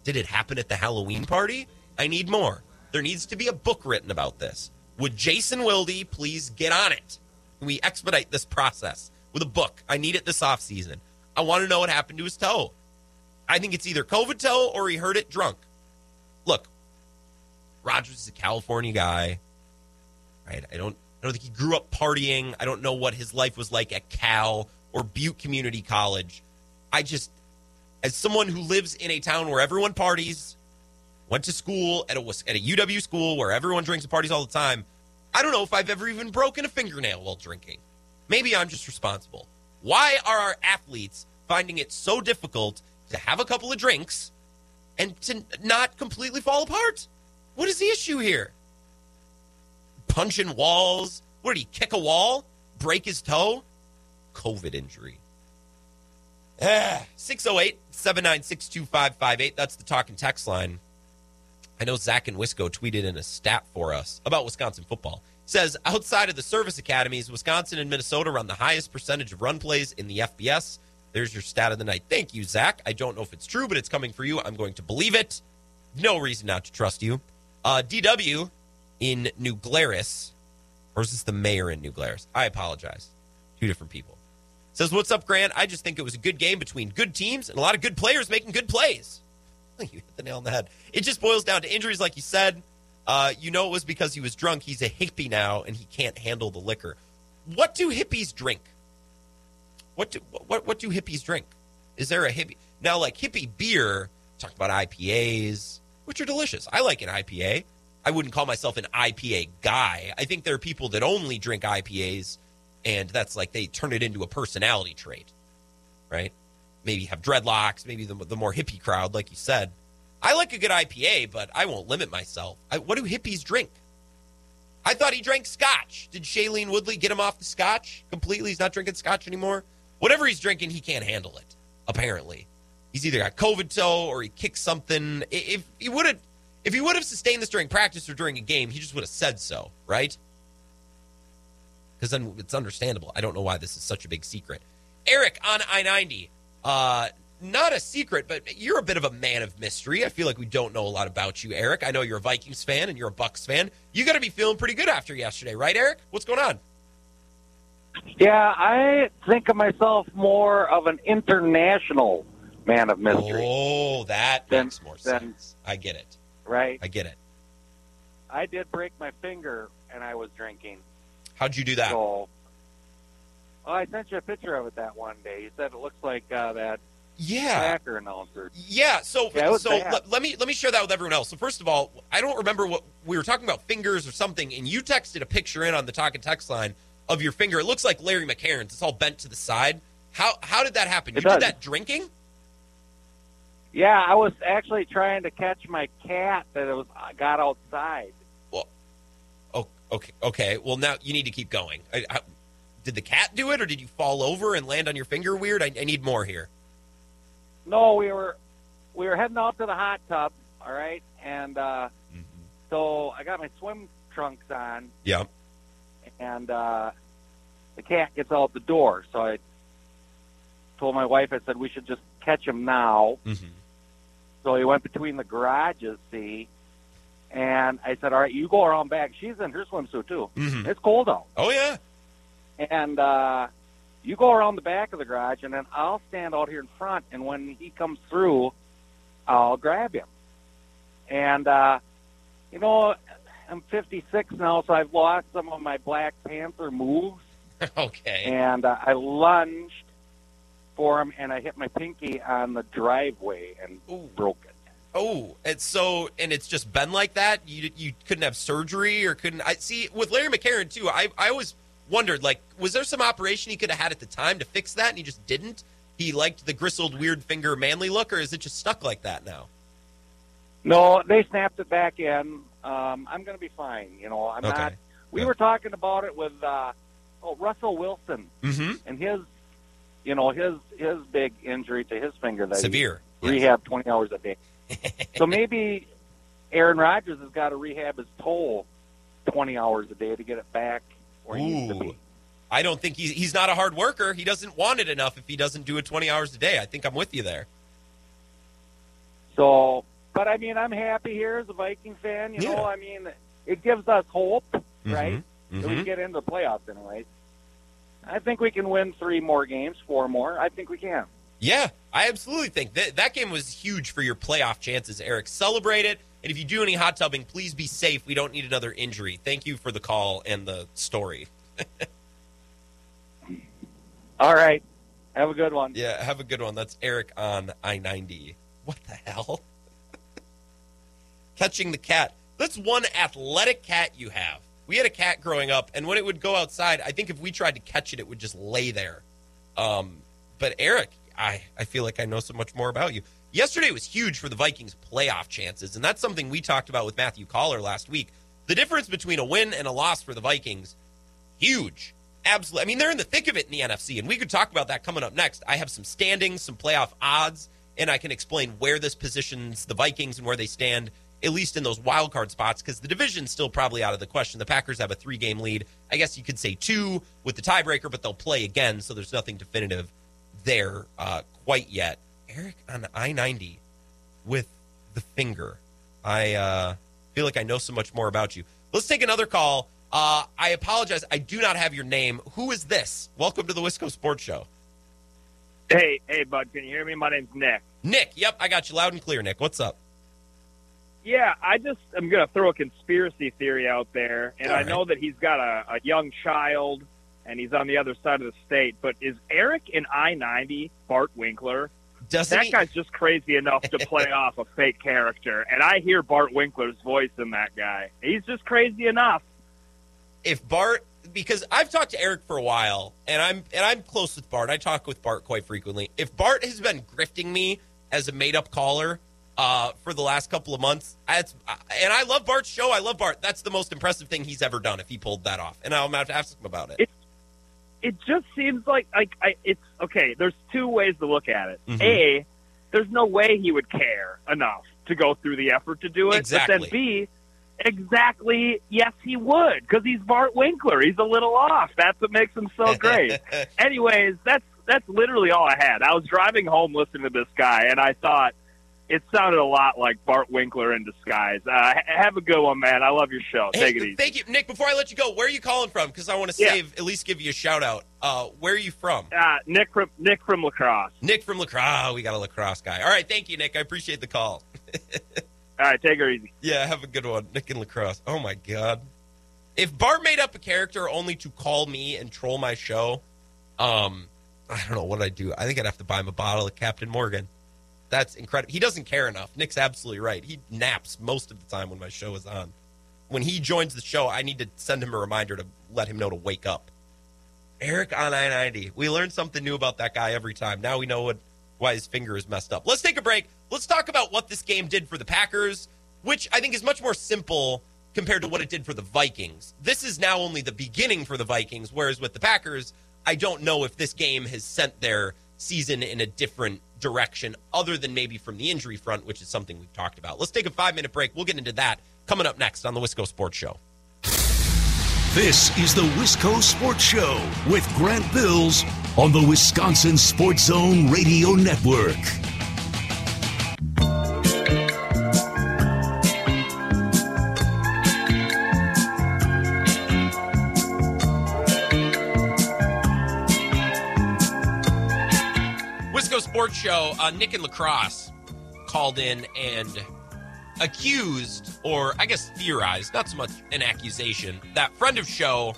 Did it happen at the Halloween party? I need more. There needs to be a book written about this. Would Jason Wilde please get on it? Can we expedite this process with a book? I need it this off season. I want to know what happened to his toe. I think it's either COVID toe or he heard it drunk. Look, Rodgers is a California guy, right? I don't, I don't think he grew up partying. I don't know what his life was like at Cal or Butte Community College. I just, as someone who lives in a town where everyone parties, went to school at a at a UW school where everyone drinks and parties all the time. I don't know if I've ever even broken a fingernail while drinking. Maybe I'm just responsible. Why are our athletes finding it so difficult to have a couple of drinks and to not completely fall apart? What is the issue here? Punching walls? What did he kick a wall? Break his toe? COVID injury. Ah, 608 796 2558. That's the talking text line. I know Zach and Wisco tweeted in a stat for us about Wisconsin football. Says outside of the service academies, Wisconsin and Minnesota run the highest percentage of run plays in the FBS. There's your stat of the night. Thank you, Zach. I don't know if it's true, but it's coming for you. I'm going to believe it. No reason not to trust you. Uh, DW in New Glarus, or is this the mayor in New Glarus? I apologize. Two different people. Says, What's up, Grant? I just think it was a good game between good teams and a lot of good players making good plays. [laughs] You hit the nail on the head. It just boils down to injuries, like you said. Uh, you know it was because he was drunk. He's a hippie now, and he can't handle the liquor. What do hippies drink? What do what what do hippies drink? Is there a hippie now? Like hippie beer, talk about IPAs, which are delicious. I like an IPA. I wouldn't call myself an IPA guy. I think there are people that only drink IPAs, and that's like they turn it into a personality trait, right? Maybe have dreadlocks, maybe the, the more hippie crowd, like you said. I like a good IPA, but I won't limit myself. I, what do hippies drink? I thought he drank scotch. Did Shailene Woodley get him off the scotch completely? He's not drinking scotch anymore. Whatever he's drinking, he can't handle it. Apparently, he's either got COVID toe or he kicked something. If he would have, if he would have sustained this during practice or during a game, he just would have said so, right? Because then it's understandable. I don't know why this is such a big secret. Eric on I ninety. Uh, not a secret, but you're a bit of a man of mystery. I feel like we don't know a lot about you, Eric. I know you're a Vikings fan and you're a Bucks fan. You got to be feeling pretty good after yesterday, right, Eric? What's going on? Yeah, I think of myself more of an international man of mystery. Oh, that Then- makes more then- sense. I get it. Right? I get it. I did break my finger and I was drinking. How'd you do that? So, oh, I sent you a picture of it that one day. You said it looks like uh, that Yeah. Announcer. Yeah, so Yeah, so let, let me let me share that with everyone else. So first of all, I don't remember what we were talking about fingers or something, and you texted a picture in on the talk and text line of your finger. It looks like Larry McCarren's. It's all bent to the side. How how did that happen? It you did that drinking? Yeah, I was actually trying to catch my cat that it was uh, got outside. Well oh, okay, okay. Well, now you need to keep going. I, I, did the cat do it, or did you fall over and land on your finger weird? I, I need more here. No, we were we were heading out to the hot tub, all right, and uh, so I got my swim trunks on, Yeah. and uh, the cat gets out the door. So I told my wife, I said we should just catch him now. Mm-hmm. So he went between the garages, see, and I said, all right, you go around back. She's in her swimsuit too. Mhm. It's cold out. Oh yeah. and uh, you go around the back of the garage, and then I'll stand out here in front, and when he comes through, I'll grab him. And uh, you know, I'm 56 now, so I've lost some of my Black Panther moves, [laughs] okay. and uh, I lunged for him, and I hit my pinky on the driveway and broke it. Oh, it's so, and it's just been like that. You you couldn't have surgery or couldn't. I see with Larry McCarren too. I I always wondered like, was there some operation he could have had at the time to fix that, and he just didn't? He liked the gristled, weird finger, manly look, or is it just stuck like that now? No, they snapped it back in. Um, I'm going to be fine. You know, I'm Okay. not. We were talking about it with uh, oh Russell Wilson Mm-hmm. and his, you know, his his big injury to his finger that he Severe. rehab 20 hours a day. [laughs] so maybe Aaron Rodgers has got to rehab his toe 20 hours a day to get it back needs to be. Ooh. I don't think he's he's not a hard worker. He doesn't want it enough if he doesn't do it 20 hours a day. I think I'm with you there. So, but I mean, I'm happy here as a Viking fan. You know, I mean, it gives us hope, mm-hmm. right? Mm-hmm. That we get into the playoffs, anyways. I think we can win three more games, four more. I think we can. Yeah, I absolutely think that that game was huge for your playoff chances, Eric. Celebrate it. And if you do any hot tubbing, please be safe. We don't need another injury. Thank you for the call and the story. [laughs] All right. Have a good one. Yeah, have a good one. That's Eric on I 90. What the hell? [laughs] Catching the cat. That's one athletic cat you have. We had a cat growing up, and when it would go outside, I think if we tried to catch it, it would just lay there. Um, but Eric, I, I feel like I know so much more about you. Yesterday was huge for the Vikings' playoff chances, and that's something we talked about with Matthew Coller last week. The difference between a win and a loss for the Vikings, huge. Absolutely. I mean, they're in the thick of it in the NFC, and we could talk about that coming up next. I have some standings, some playoff odds, and I can explain where this positions the Vikings and where they stand, at least in those wild card spots, because the division's still probably out of the question. The Packers have a three game lead. I guess you could say two with the tiebreaker, but they'll play again, so there's nothing definitive there uh, quite yet. Eric on I 90 with the finger. I uh, feel like I know so much more about you. Let's take another call. Uh, I apologize. I do not have your name. Who is this? Welcome to the Wisco Sports Show. Hey, hey, bud, can you hear me? My name's Nick. Nick, yep, I got you loud and clear, Nick. What's up? Yeah, I just am going to throw a conspiracy theory out there, and All I right. know that he's got a, a young child and he's on the other side of the state. But is Eric in I ninety Bart Winkler? Doesn't that he- guy's just crazy enough to play [laughs] off a fake character, and I hear Bart Winkler's voice in that guy. He's just crazy enough. if Bart because I've talked to Eric for a while and I'm and I'm close with Bart. I talk with Bart quite frequently. If Bart has been grifting me as a made up caller uh, for the last couple of months, that's and I love Bart's show. I love Bart. That's the most impressive thing he's ever done if he pulled that off. And I'm gonna have to ask him about it. It just seems like like I, it's okay. There's two ways to look at it. Mhm. A, there's no way he would care enough to go through the effort to do it. But Exactly. then B, exactly, yes, he would because he's Bart Winkler. He's a little off. That's what makes him so great. [laughs] Anyways, that's that's literally all I had. I was driving home listening to this guy, and I thought it sounded a lot like Bart Winkler in disguise. Uh, have a good one, man. I love your show. Hey, Take it easy. thank you, Nick. Before I let you go, where are you calling from? Because I want to Yeah. save at least give you a shout out. Uh, where are you from? Uh, Nick from Nick from La Crosse. Nick from La Crosse. Oh, we got a lacrosse guy. All right, thank you, Nick. I appreciate the call. [laughs] All right, take her easy. Yeah, have a good one. Nick and La Crosse. Oh my god. If Bart made up a character only to call me and troll my show, um, I don't know what I'd do. I think I'd have to buy him a bottle of Captain Morgan. That's incredible. He doesn't care enough. Nick's absolutely right. He naps most of the time when my show is on. When he joins the show, I need to send him a reminder to let him know to wake up. Eric on I 90. We learn something new about that guy every time. Now we know what why his finger is messed up. Let's take a break. Let's talk about what this game did for the Packers, which I think is much more simple compared to what it did for the Vikings. This is now only the beginning for the Vikings, whereas with the Packers, I don't know if this game has sent their season in a different direction other than maybe from the injury front, which is something we've talked about. Let's take a five minute break. We'll get into that coming up next on the Wisco Sports Show. This is the Wisco Sports Show with Grant Bills on the Wisconsin Sports Zone Radio Network. Sports Show, uh, Nick and La Crosse called in and accused, or I guess theorized, not so much an accusation, that friend of show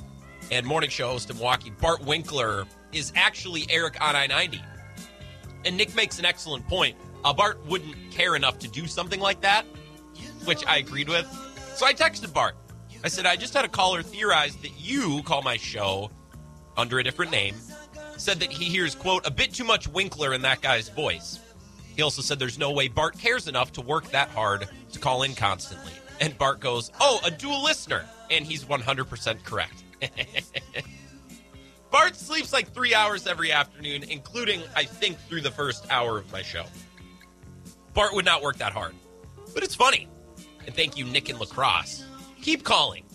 and morning show host of Milwaukee, Bart Winkler, is actually Eric on I 90. And Nick makes an excellent point. Uh, Bart wouldn't care enough to do something like that, which I agreed with. So I texted Bart. I said, I just had a caller theorize that you call my show under a different name. Said that he hears, quote, a bit too much Winkler in that guy's voice. He also said there's no way Bart cares enough to work that hard to call in constantly. And Bart goes, Oh, a dual listener. And he's 100% correct. [laughs] Bart sleeps like three hours every afternoon, including, I think, through the first hour of my show. Bart would not work that hard. But it's funny. And thank you, Nick and La Crosse. Keep calling.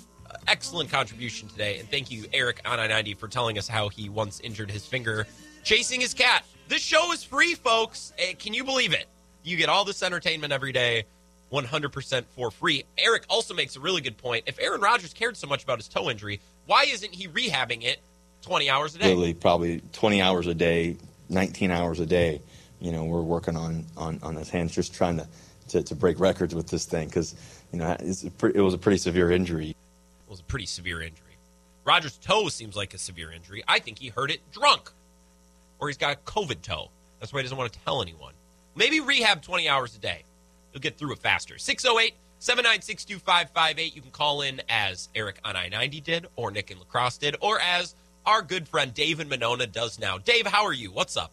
Excellent contribution today. And thank you, Eric on I 90, for telling us how he once injured his finger chasing his cat. This show is free, folks. Eh, Can you believe it? You get all this entertainment every day, 100% for free. Eric also makes a really good point. If Aaron Rodgers cared so much about his toe injury, why isn't he rehabbing it 20 hours a day? Literally, probably 20 hours a day, 19 hours a day. You know, we're working on on, on his hands, just trying to, to, to break records with this thing because you know it was a pretty severe injury. Was a pretty severe injury. Rodgers' toe seems like a severe injury. I think he hurt it drunk, or he's got a COVID toe. That's why he doesn't want to tell anyone. Maybe rehab 20 hours a day. You'll get through it faster. 608 796 2558. You can call in as Eric on I 90 did, or Nick and La Crosse did, or as our good friend Dave and Monona does now. Dave, how are you? What's up?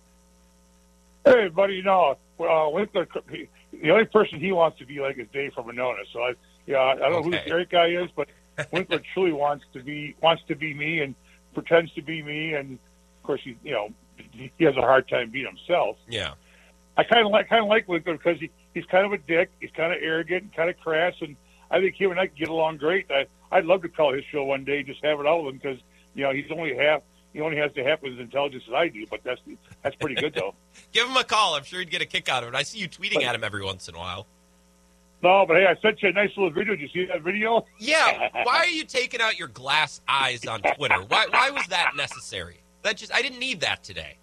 Hey, buddy, you know, uh, Winkler, he, the only person he wants to be like is Dave from Monona. So I, yeah, I don't know who this Eric guy is, but Winkler truly wants to be wants to be me and pretends to be me, and of course he, you know, he has a hard time being himself. Yeah. I kind of like kind of like Winkler because he, he's kind of a dick. He's kind of arrogant and kind of crass, and I think him and I could get along great. I, I'd love to call his show one day, just have it out with him because you know he's only half. He only has to half as intelligence as I do, but that's that's pretty good though. [laughs] Give him a call. I'm sure he'd get a kick out of it. I see you tweeting at him every once in a while. No, but hey, I sent you a nice little video. Did you see that video? Yeah. [laughs] Why are you taking out your glass eyes on Twitter? Why, why was that necessary? That just I didn't need that today.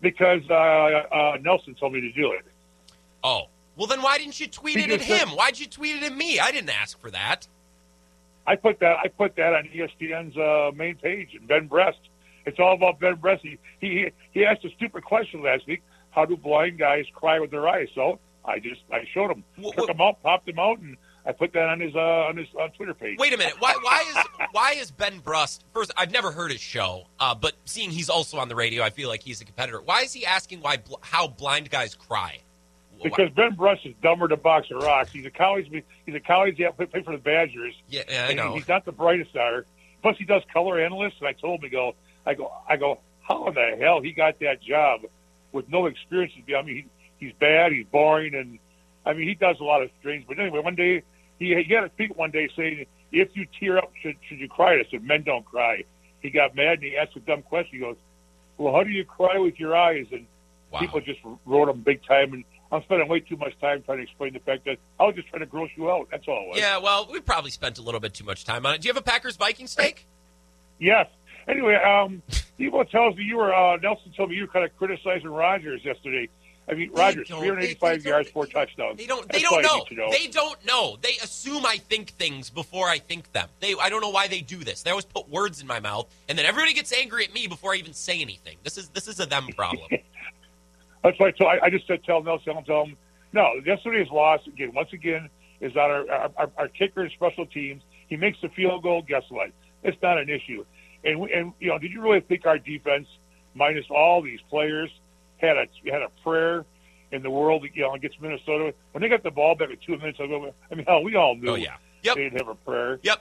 Because uh, uh, Nelson told me to do it. Oh. Well, then why didn't you tweet it at him? Why'd you tweet it at me? I didn't ask for that. I put that I put that on ESPN's uh, main page. And Ben Brust. It's all about Ben Brust. He, he he asked a stupid question last week. How do blind guys cry with their eyes? So I just I showed him, took him out, popped him out, and I put that on his uh, on his uh, Twitter page. Wait a minute. Why why is why is Ben Brust first? I've never heard his show, uh, but seeing he's also on the radio, I feel like he's a competitor. Why is he asking why how blind guys cry? Because Ben Brust is dumber than box of rocks. He's a college. He's a college. Yeah, play, for the Badgers. Yeah, yeah, I know. He's not the brightest star. Plus, he does color analyst. And I told him, I go, I go, I go. How in the hell he got that job with no experience? Be I mean, he's bad. He's boring, and I mean, he does a lot of strange. But anyway, one day he, he had a tweet one day saying, "If you tear up, should should you cry?" I said, "Men don't cry." He got mad and he asked a dumb question. He goes, "Well, how do you cry with your eyes?" And people just wrote him big time. And I'm spending way too much time trying to explain the fact that I was just trying to gross you out. That's all it was. Yeah, well, we probably spent a little bit too much time on it. Do you have a Packers Viking steak? [laughs] Yes. Anyway, um, Evo tells me you were uh, Nelson told me you were kind of criticizing Rodgers yesterday. I mean, Rodgers, don't- 385 yards, four touchdowns. They don't. That's They all don't know. know. They don't know. They assume I think things before I think them. They. I don't know why they do this. They always put words in my mouth, and then everybody gets angry at me before I even say anything. This is this is a them [laughs] problem. That's right. So I, I just said tell Nelson, I'll tell him, no, yesterday's loss, again, once again, is on our, our, our, our kicker and special teams. He makes the field goal, guess what? It's not an issue. And, we- and you know, did you really think our defense, minus all these players, had a had a prayer in the world, you know, against Minnesota? When they got the ball back with two minutes ago, I mean, hell, we all knew Oh, yeah. Yep. they didn't have a prayer. Yep.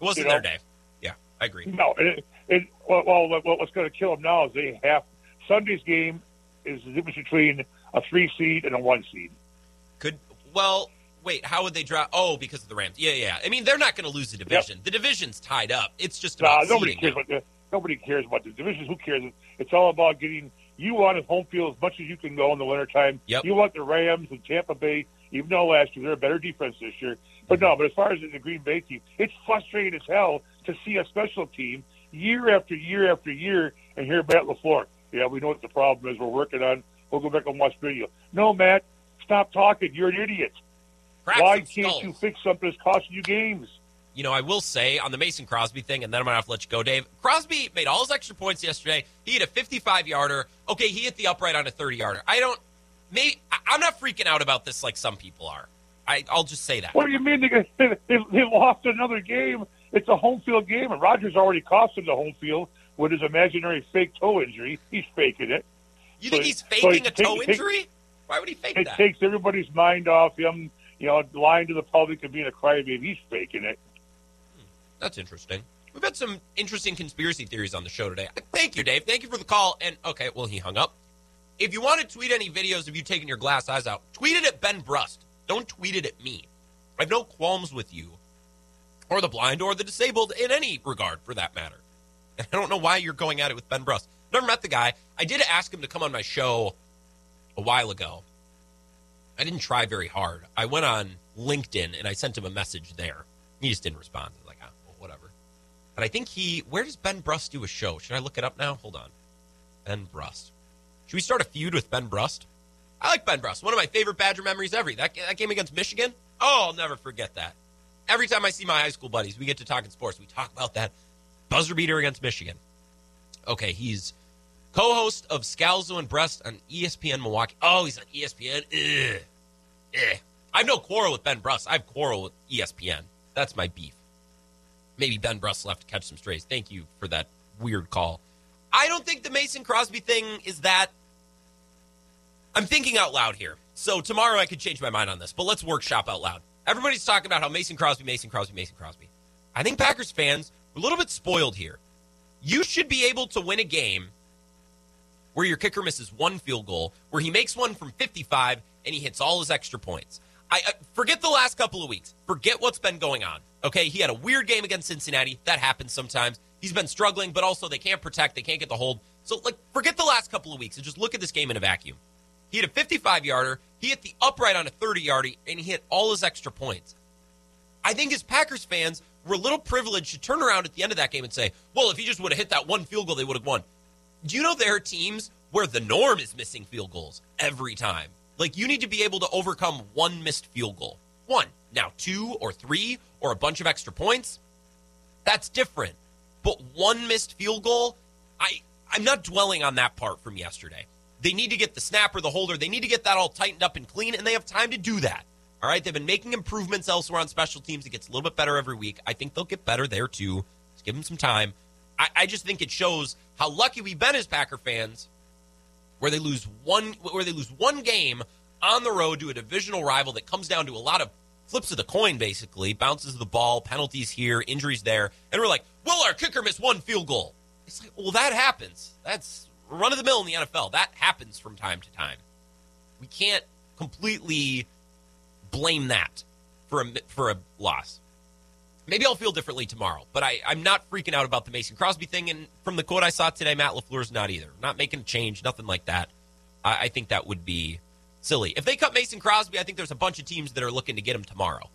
It wasn't You know? their day. Yeah, I agree. No, and, it, well, well, what's going to kill them now is they have Sunday's game is the difference between a three seed and a one seed. Could well wait. How would they drop? Oh, because of the Rams. Yeah, yeah. I mean, they're not going to lose the division. The division's tied up. It's just Nah, nobody cares about the nobody cares about the divisions. Who cares? It's all about getting you want at home field as much as you can go in the wintertime. Yep. You want the Rams and Tampa Bay, even though last year they're a better defense this year. But no, but as far as the Green Bay team, it's frustrating as hell to see a special team year after year after year and hear Matt LaFleur. Yeah, we know what the problem is. We're working on. We'll go back and watch video. No, Matt, stop talking. You're an idiot. Crack Why can't skulls. you fix something that's costing you games? You know, I will say on the Mason Crosby thing, and then I'm gonna have to let you go, Dave. Crosby made all his extra points yesterday. He hit a 55 yarder. Okay, he hit the upright on a 30 yarder. I don't. Maybe I'm not freaking out about this like some people are. I, I'll just say that. What do you mean they, they, they, lost another game? It's a home field game, and Rodgers already cost him the home field with his imaginary fake toe injury. He's faking it. You So- think he's so faking he a toe take- take- injury? Why would he fake It that? It takes everybody's mind off him. You know, lying to the public and being a crybaby. He's faking it. That's interesting. We've had some interesting conspiracy theories on the show today. Thank you, Dave. Thank you for the call. And okay, well, he hung up. If you want to tweet any videos of you taking your glass eyes out, tweet it at Ben Brust. Don't tweet it at me. I have no qualms with you, or the blind, or the disabled in any regard, for that matter. And I don't know why you're going at it with Ben Brust. Never met the guy. I did ask him to come on my show a while ago. I didn't try very hard. I went on LinkedIn and I sent him a message there. He just didn't respond. I was like, ah, well, whatever. But I think he. Where does Ben Brust do a show? Should I look it up now? Hold on. Ben Brust. Should we start a feud with Ben Brust? I like Ben Brust. One of my favorite Badger memories ever. That, that game against Michigan. Oh, I'll never forget that. Every time I see my high school buddies, we get to talk in sports. We talk about that buzzer beater against Michigan. Okay, he's co-host of Scalzo and Brust on ESPN Milwaukee. Oh, he's on ESPN. Ugh. Eh. I have no quarrel with Ben Brust. I have quarrel with ESPN. That's my beef. Maybe Ben Brust left to catch some strays. Thank you for that weird call. I don't think the Mason Crosby thing is that. I'm thinking out loud here. So tomorrow I could change my mind on this, but let's workshop out loud. Everybody's talking about how Mason Crosby, Mason Crosby, Mason Crosby. I think Packers fans are a little bit spoiled here. You should be able to win a game where your kicker misses one field goal, where he makes one from 55 and he hits all his extra points. I uh, forget the last couple of weeks. Forget what's been going on. Okay, he had a weird game against Cincinnati. That happens sometimes. He's been struggling, but also they can't protect, they can't get the hold. So like forget the last couple of weeks and just look at this game in a vacuum. He hit a 55 yarder, he hit the upright on a 30 yarder, and he hit all his extra points. I think as Packers fans, we're a little privileged to turn around at the end of that game and say, well, if he just would have hit that one field goal, they would have won. Do you know there are teams where the norm is missing field goals every time? Like you need to be able to overcome one missed field goal. One. Now, two or three or a bunch of extra points, that's different. But one missed field goal, I I'm not dwelling on that part from yesterday. They need to get the snapper, the holder, they need to get that all tightened up and clean, and they have time to do that. All right, they've been making improvements elsewhere on special teams. It gets a little bit better every week. I think they'll get better there too. Just give them some time. I, I just think it shows how lucky we've been as Packer fans, where they lose one, where they lose one game on the road to a divisional rival that comes down to a lot of flips of the coin, basically bounces of the ball, penalties here, injuries there, and we're like, "Will our kicker miss one field goal. It's like, well, that happens. That's run of the mill in the NFL. That happens from time to time. We can't completely blame that for a for a loss. Maybe I'll feel differently tomorrow, but I, I'm not freaking out about the Mason Crosby thing. And from the quote I saw today, Matt LaFleur's not either. Not making a change, nothing like that. I, I think that would be silly. If they cut Mason Crosby, I think there's a bunch of teams that are looking to get him tomorrow.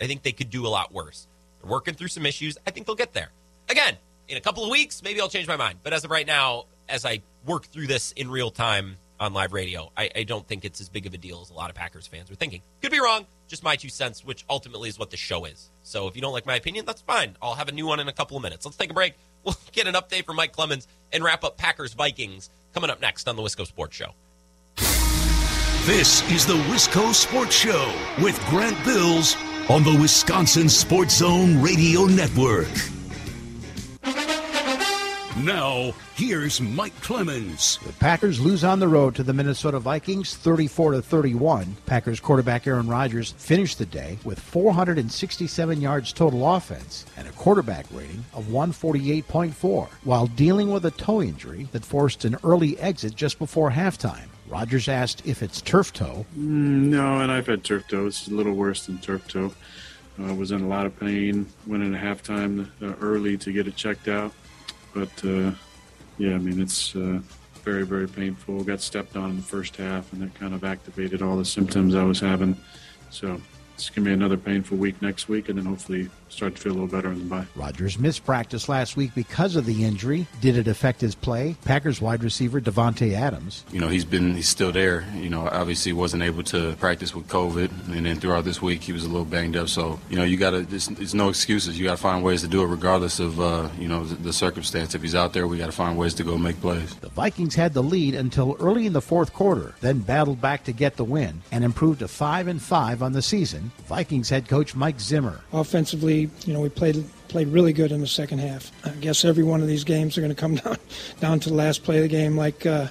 I think they could do a lot worse. They're working through some issues. I think they'll get there. Again, in a couple of weeks, maybe I'll change my mind. But as of right now, as I work through this in real time, on live radio. I, I don't think it's as big of a deal as a lot of Packers fans are thinking. Could be wrong. Just my two cents, which ultimately is what the show is. So if you don't like my opinion, that's fine. I'll have a new one in a couple of minutes. Let's take a break. [laughs] We'll get an update from Mike Clemens and wrap up Packers Vikings coming up next on the Wisco Sports Show. This is the Wisco Sports Show with Grant Bills on the Wisconsin Sports Zone Radio Network. Now, here's Mike Clemens. The Packers lose on the road to the Minnesota Vikings 34 to 31. Packers quarterback Aaron Rodgers finished the day with 467 yards total offense and a quarterback rating of 148.4 while dealing with a toe injury that forced an early exit just before halftime. Rodgers asked if it's turf toe. Mm, no, and I've had turf toe. It's a little worse than turf toe. I uh, was in a lot of pain. Went into halftime uh, early to get it checked out. But uh, yeah, I mean, it's uh, very, very painful. Got stepped on in the first half, and that kind of activated all the symptoms I was having. So it's going to be another painful week next week, and then hopefully start to feel a little better in the bye. Rodgers missed practice last week because of the injury. Did it affect his play? Packers wide receiver Davante Adams. You know, he's been he's still there. You know, obviously wasn't able to practice with COVID, and then throughout this week he was a little banged up. So you know, you got to. There's no excuses. You got to find ways to do it, regardless of uh, you know the, the circumstance. If he's out there, we got to find ways to go make plays. The Vikings had the lead until early in the fourth quarter, then battled back to get the win and improved to five and five on the season. Vikings head coach Mike Zimmer. Offensively, you know, we played played really good in the second half. I guess every one of these games are going to come [laughs] down down to the last play of the game, like uh,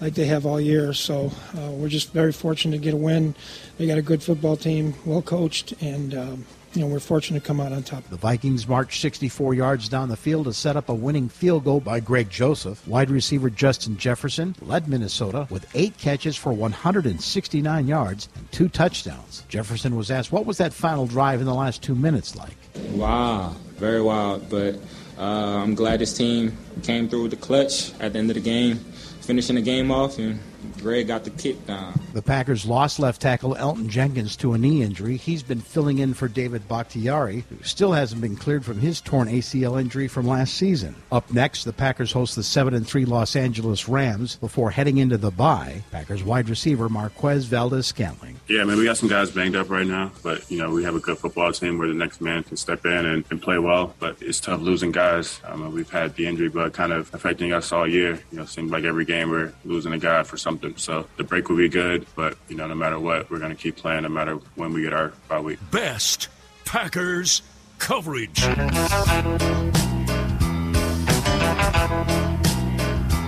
like they have all year. So uh, we're just very fortunate to get a win. They got a good football team, well coached, and. Um, you know, we're fortunate to come out on top. The Vikings marched 64 yards down the field to set up a winning field goal by Greg Joseph. Wide receiver Justin Jefferson led Minnesota with eight catches for 169 yards and two touchdowns. Jefferson was asked, What was that final drive in the last two minutes like? Wow, very wild. But uh, I'm glad this team came through with the clutch at the end of the game, finishing the game off and Greg got the kick down. The Packers lost left tackle Elgton Jenkins to a knee injury. He's been filling in for David Bakhtiari, who still hasn't been cleared from his torn ACL injury from last season. Up next, the Packers host the 7 and 3 Los Angeles Rams before heading into the bye. Packers wide receiver Marquez Valdes-Scantling. Yeah, man, we got some guys banged up right now, but you know we have a good football team where the next man can step in and, and play well. But it's tough losing guys. Um, we've had the injury bug kind of affecting us all year. You know, seems like every game we're losing a guy for something. So the break will be good, but you know, no matter what, we're going to keep playing, no matter when we get our bye week. Best Packers coverage.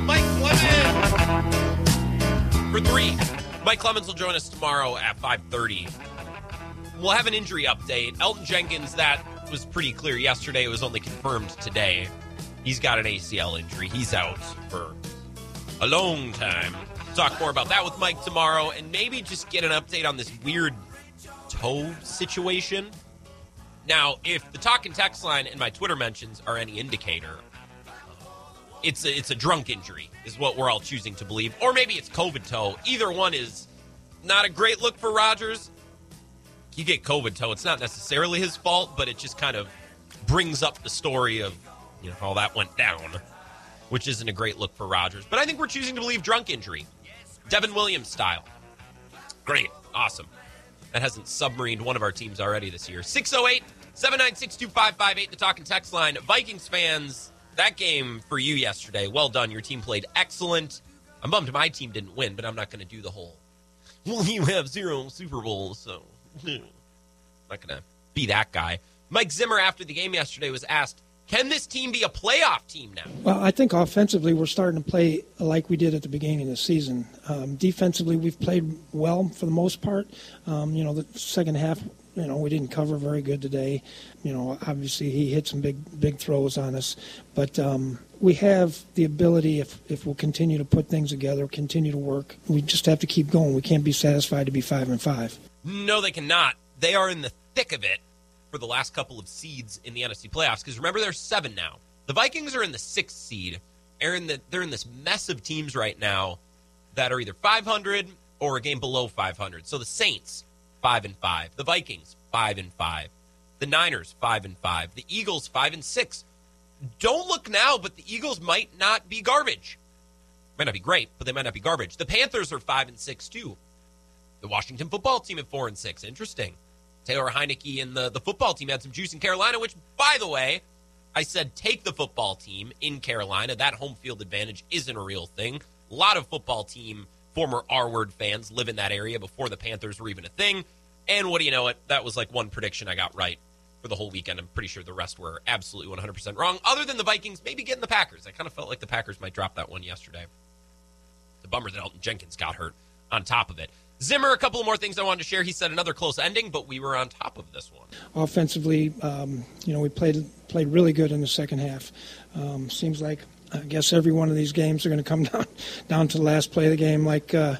Mike Clemens for three. Mike Clemens will join us tomorrow at five thirty. We'll have an injury update. Elgton Jenkins, that was pretty clear yesterday. It was only confirmed today. He's got an ACL injury. He's out for a long time. Talk more about that with Mike tomorrow and maybe just get an update on this weird toe situation. Now, if the talk and text line and my Twitter mentions are any indicator, it's a, it's a drunk injury, is what we're all choosing to believe. Or maybe it's COVID toe. Either one is not a great look for Rodgers. You get COVID toe. It's not necessarily his fault, but it just kind of brings up the story of you know how that went down which isn't a great look for Rodgers. But I think we're choosing to believe drunk injury. Devin Williams style. Great. Awesome. That hasn't submarined one of our teams already this year. 608 796 2558, the talking text line. Vikings fans, that game for you yesterday. Well done. Your team played excellent. I'm bummed my team didn't win, but I'm not going to do the whole, well, you have zero Super Bowls, so [laughs] I'm not going to be that guy. Mike Zimmer, after the game yesterday, was asked, can this team be a playoff team now? Well, I think offensively we're starting to play like we did at the beginning of the season. Um, defensively, we've played well for the most part. Um, you know, the second half, you know, we didn't cover very good today. You know, obviously he hit some big big throws on us, but um, we have the ability if if we'll continue to put things together, continue to work. We just have to keep going. We can't be satisfied to be five and five. No, they cannot. They are in the thick of it for the last couple of seeds in the NFC playoffs. Because remember, there's seven now. The Vikings are in the sixth seed. In, the, they're in this mess of teams right now that are either 500 or a game below 500. So the Saints, five and five. The Vikings, five and five. The Niners, five and five. The Eagles, five and six. Don't look now, but the Eagles might not be garbage. Might not be great, but they might not be garbage. The Panthers are five and six too. The Washington football team at four and six. Interesting. Taylor Heinicke and the, the football team had some juice in Carolina, which, by the way, I said take the football team in Carolina. That home field advantage isn't a real thing. A lot of football team former R word fans live in that area before the Panthers were even a thing. And what do you know it? That was like one prediction I got right for the whole weekend. I'm pretty sure the rest were absolutely 100% wrong, other than the Vikings maybe getting the Packers. I kind of felt like the Packers might drop that one yesterday. The bummer that Elgton Jenkins got hurt on top of it. Zimmer, a couple more things I wanted to share. He said another close ending, but we were on top of this one. Offensively, um, you know, we played played really good in the second half. Um, seems like I guess every one of these games are going to come [laughs] down down to the last play of the game, like uh,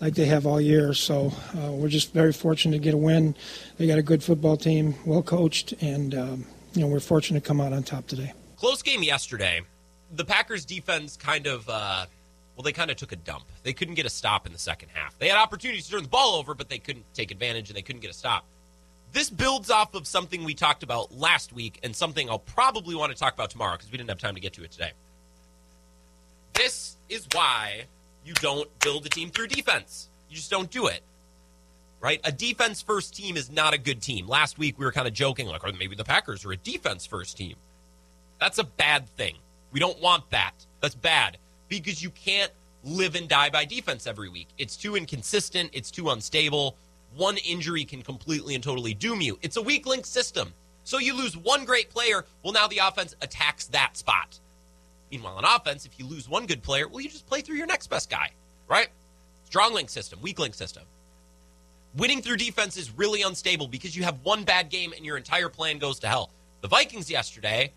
like they have all year. So uh, we're just very fortunate to get a win. They got a good football team, well coached, and um, you know we're fortunate to come out on top today. Close game yesterday. The Packers defense kind of. Uh, well, they kind of took a dump. They couldn't get a stop in the second half. They had opportunities to turn the ball over, but they couldn't take advantage and they couldn't get a stop. This builds off of something we talked about last week and something I'll probably want to talk about tomorrow because we didn't have time to get to it today. This is why you don't build a team through defense. You just don't do it. Right? A defense first team is not a good team. Last week we were kind of joking, like, or maybe the Packers are a defense first team. That's a bad thing. We don't want that. That's bad because you can't live and die by defense every week. It's too inconsistent, it's too unstable. One injury can completely and totally doom you. It's a weak link system. So you lose one great player, well, now the offense attacks that spot. Meanwhile, on offense, if you lose one good player, well, you just play through your next best guy, right? Strong link system, weak link system. Winning through defense is really unstable because you have one bad game and your entire plan goes to hell. The Vikings yesterday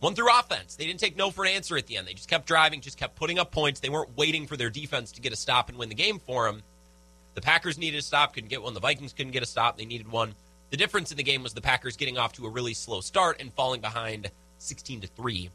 won through offense. They didn't take no for an answer at the end. They just kept driving, just kept putting up points. They weren't waiting for their defense to get a stop and win the game for them. The Packers needed a stop, couldn't get one. The Vikings couldn't get a stop. They needed one. The difference in the game was the Packers getting off to a really slow start and falling behind 16 to 3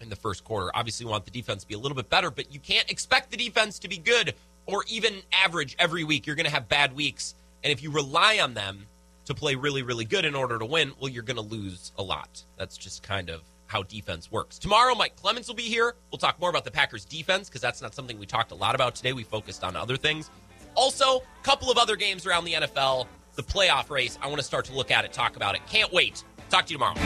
in the first quarter. Obviously, want the defense to be a little bit better, but you can't expect the defense to be good or even average every week. You're going to have bad weeks. And if you rely on them to play really, really good in order to win, well, you're going to lose a lot. That's just kind of how defense works. Tomorrow, Mike Clemens will be here. We'll talk more about the Packers defense because that's not something we talked a lot about today. We focused on other things. Also, a couple of other games around the NFL, the playoff race. I want to start to look at it, talk about it. Can't wait. Talk to you tomorrow.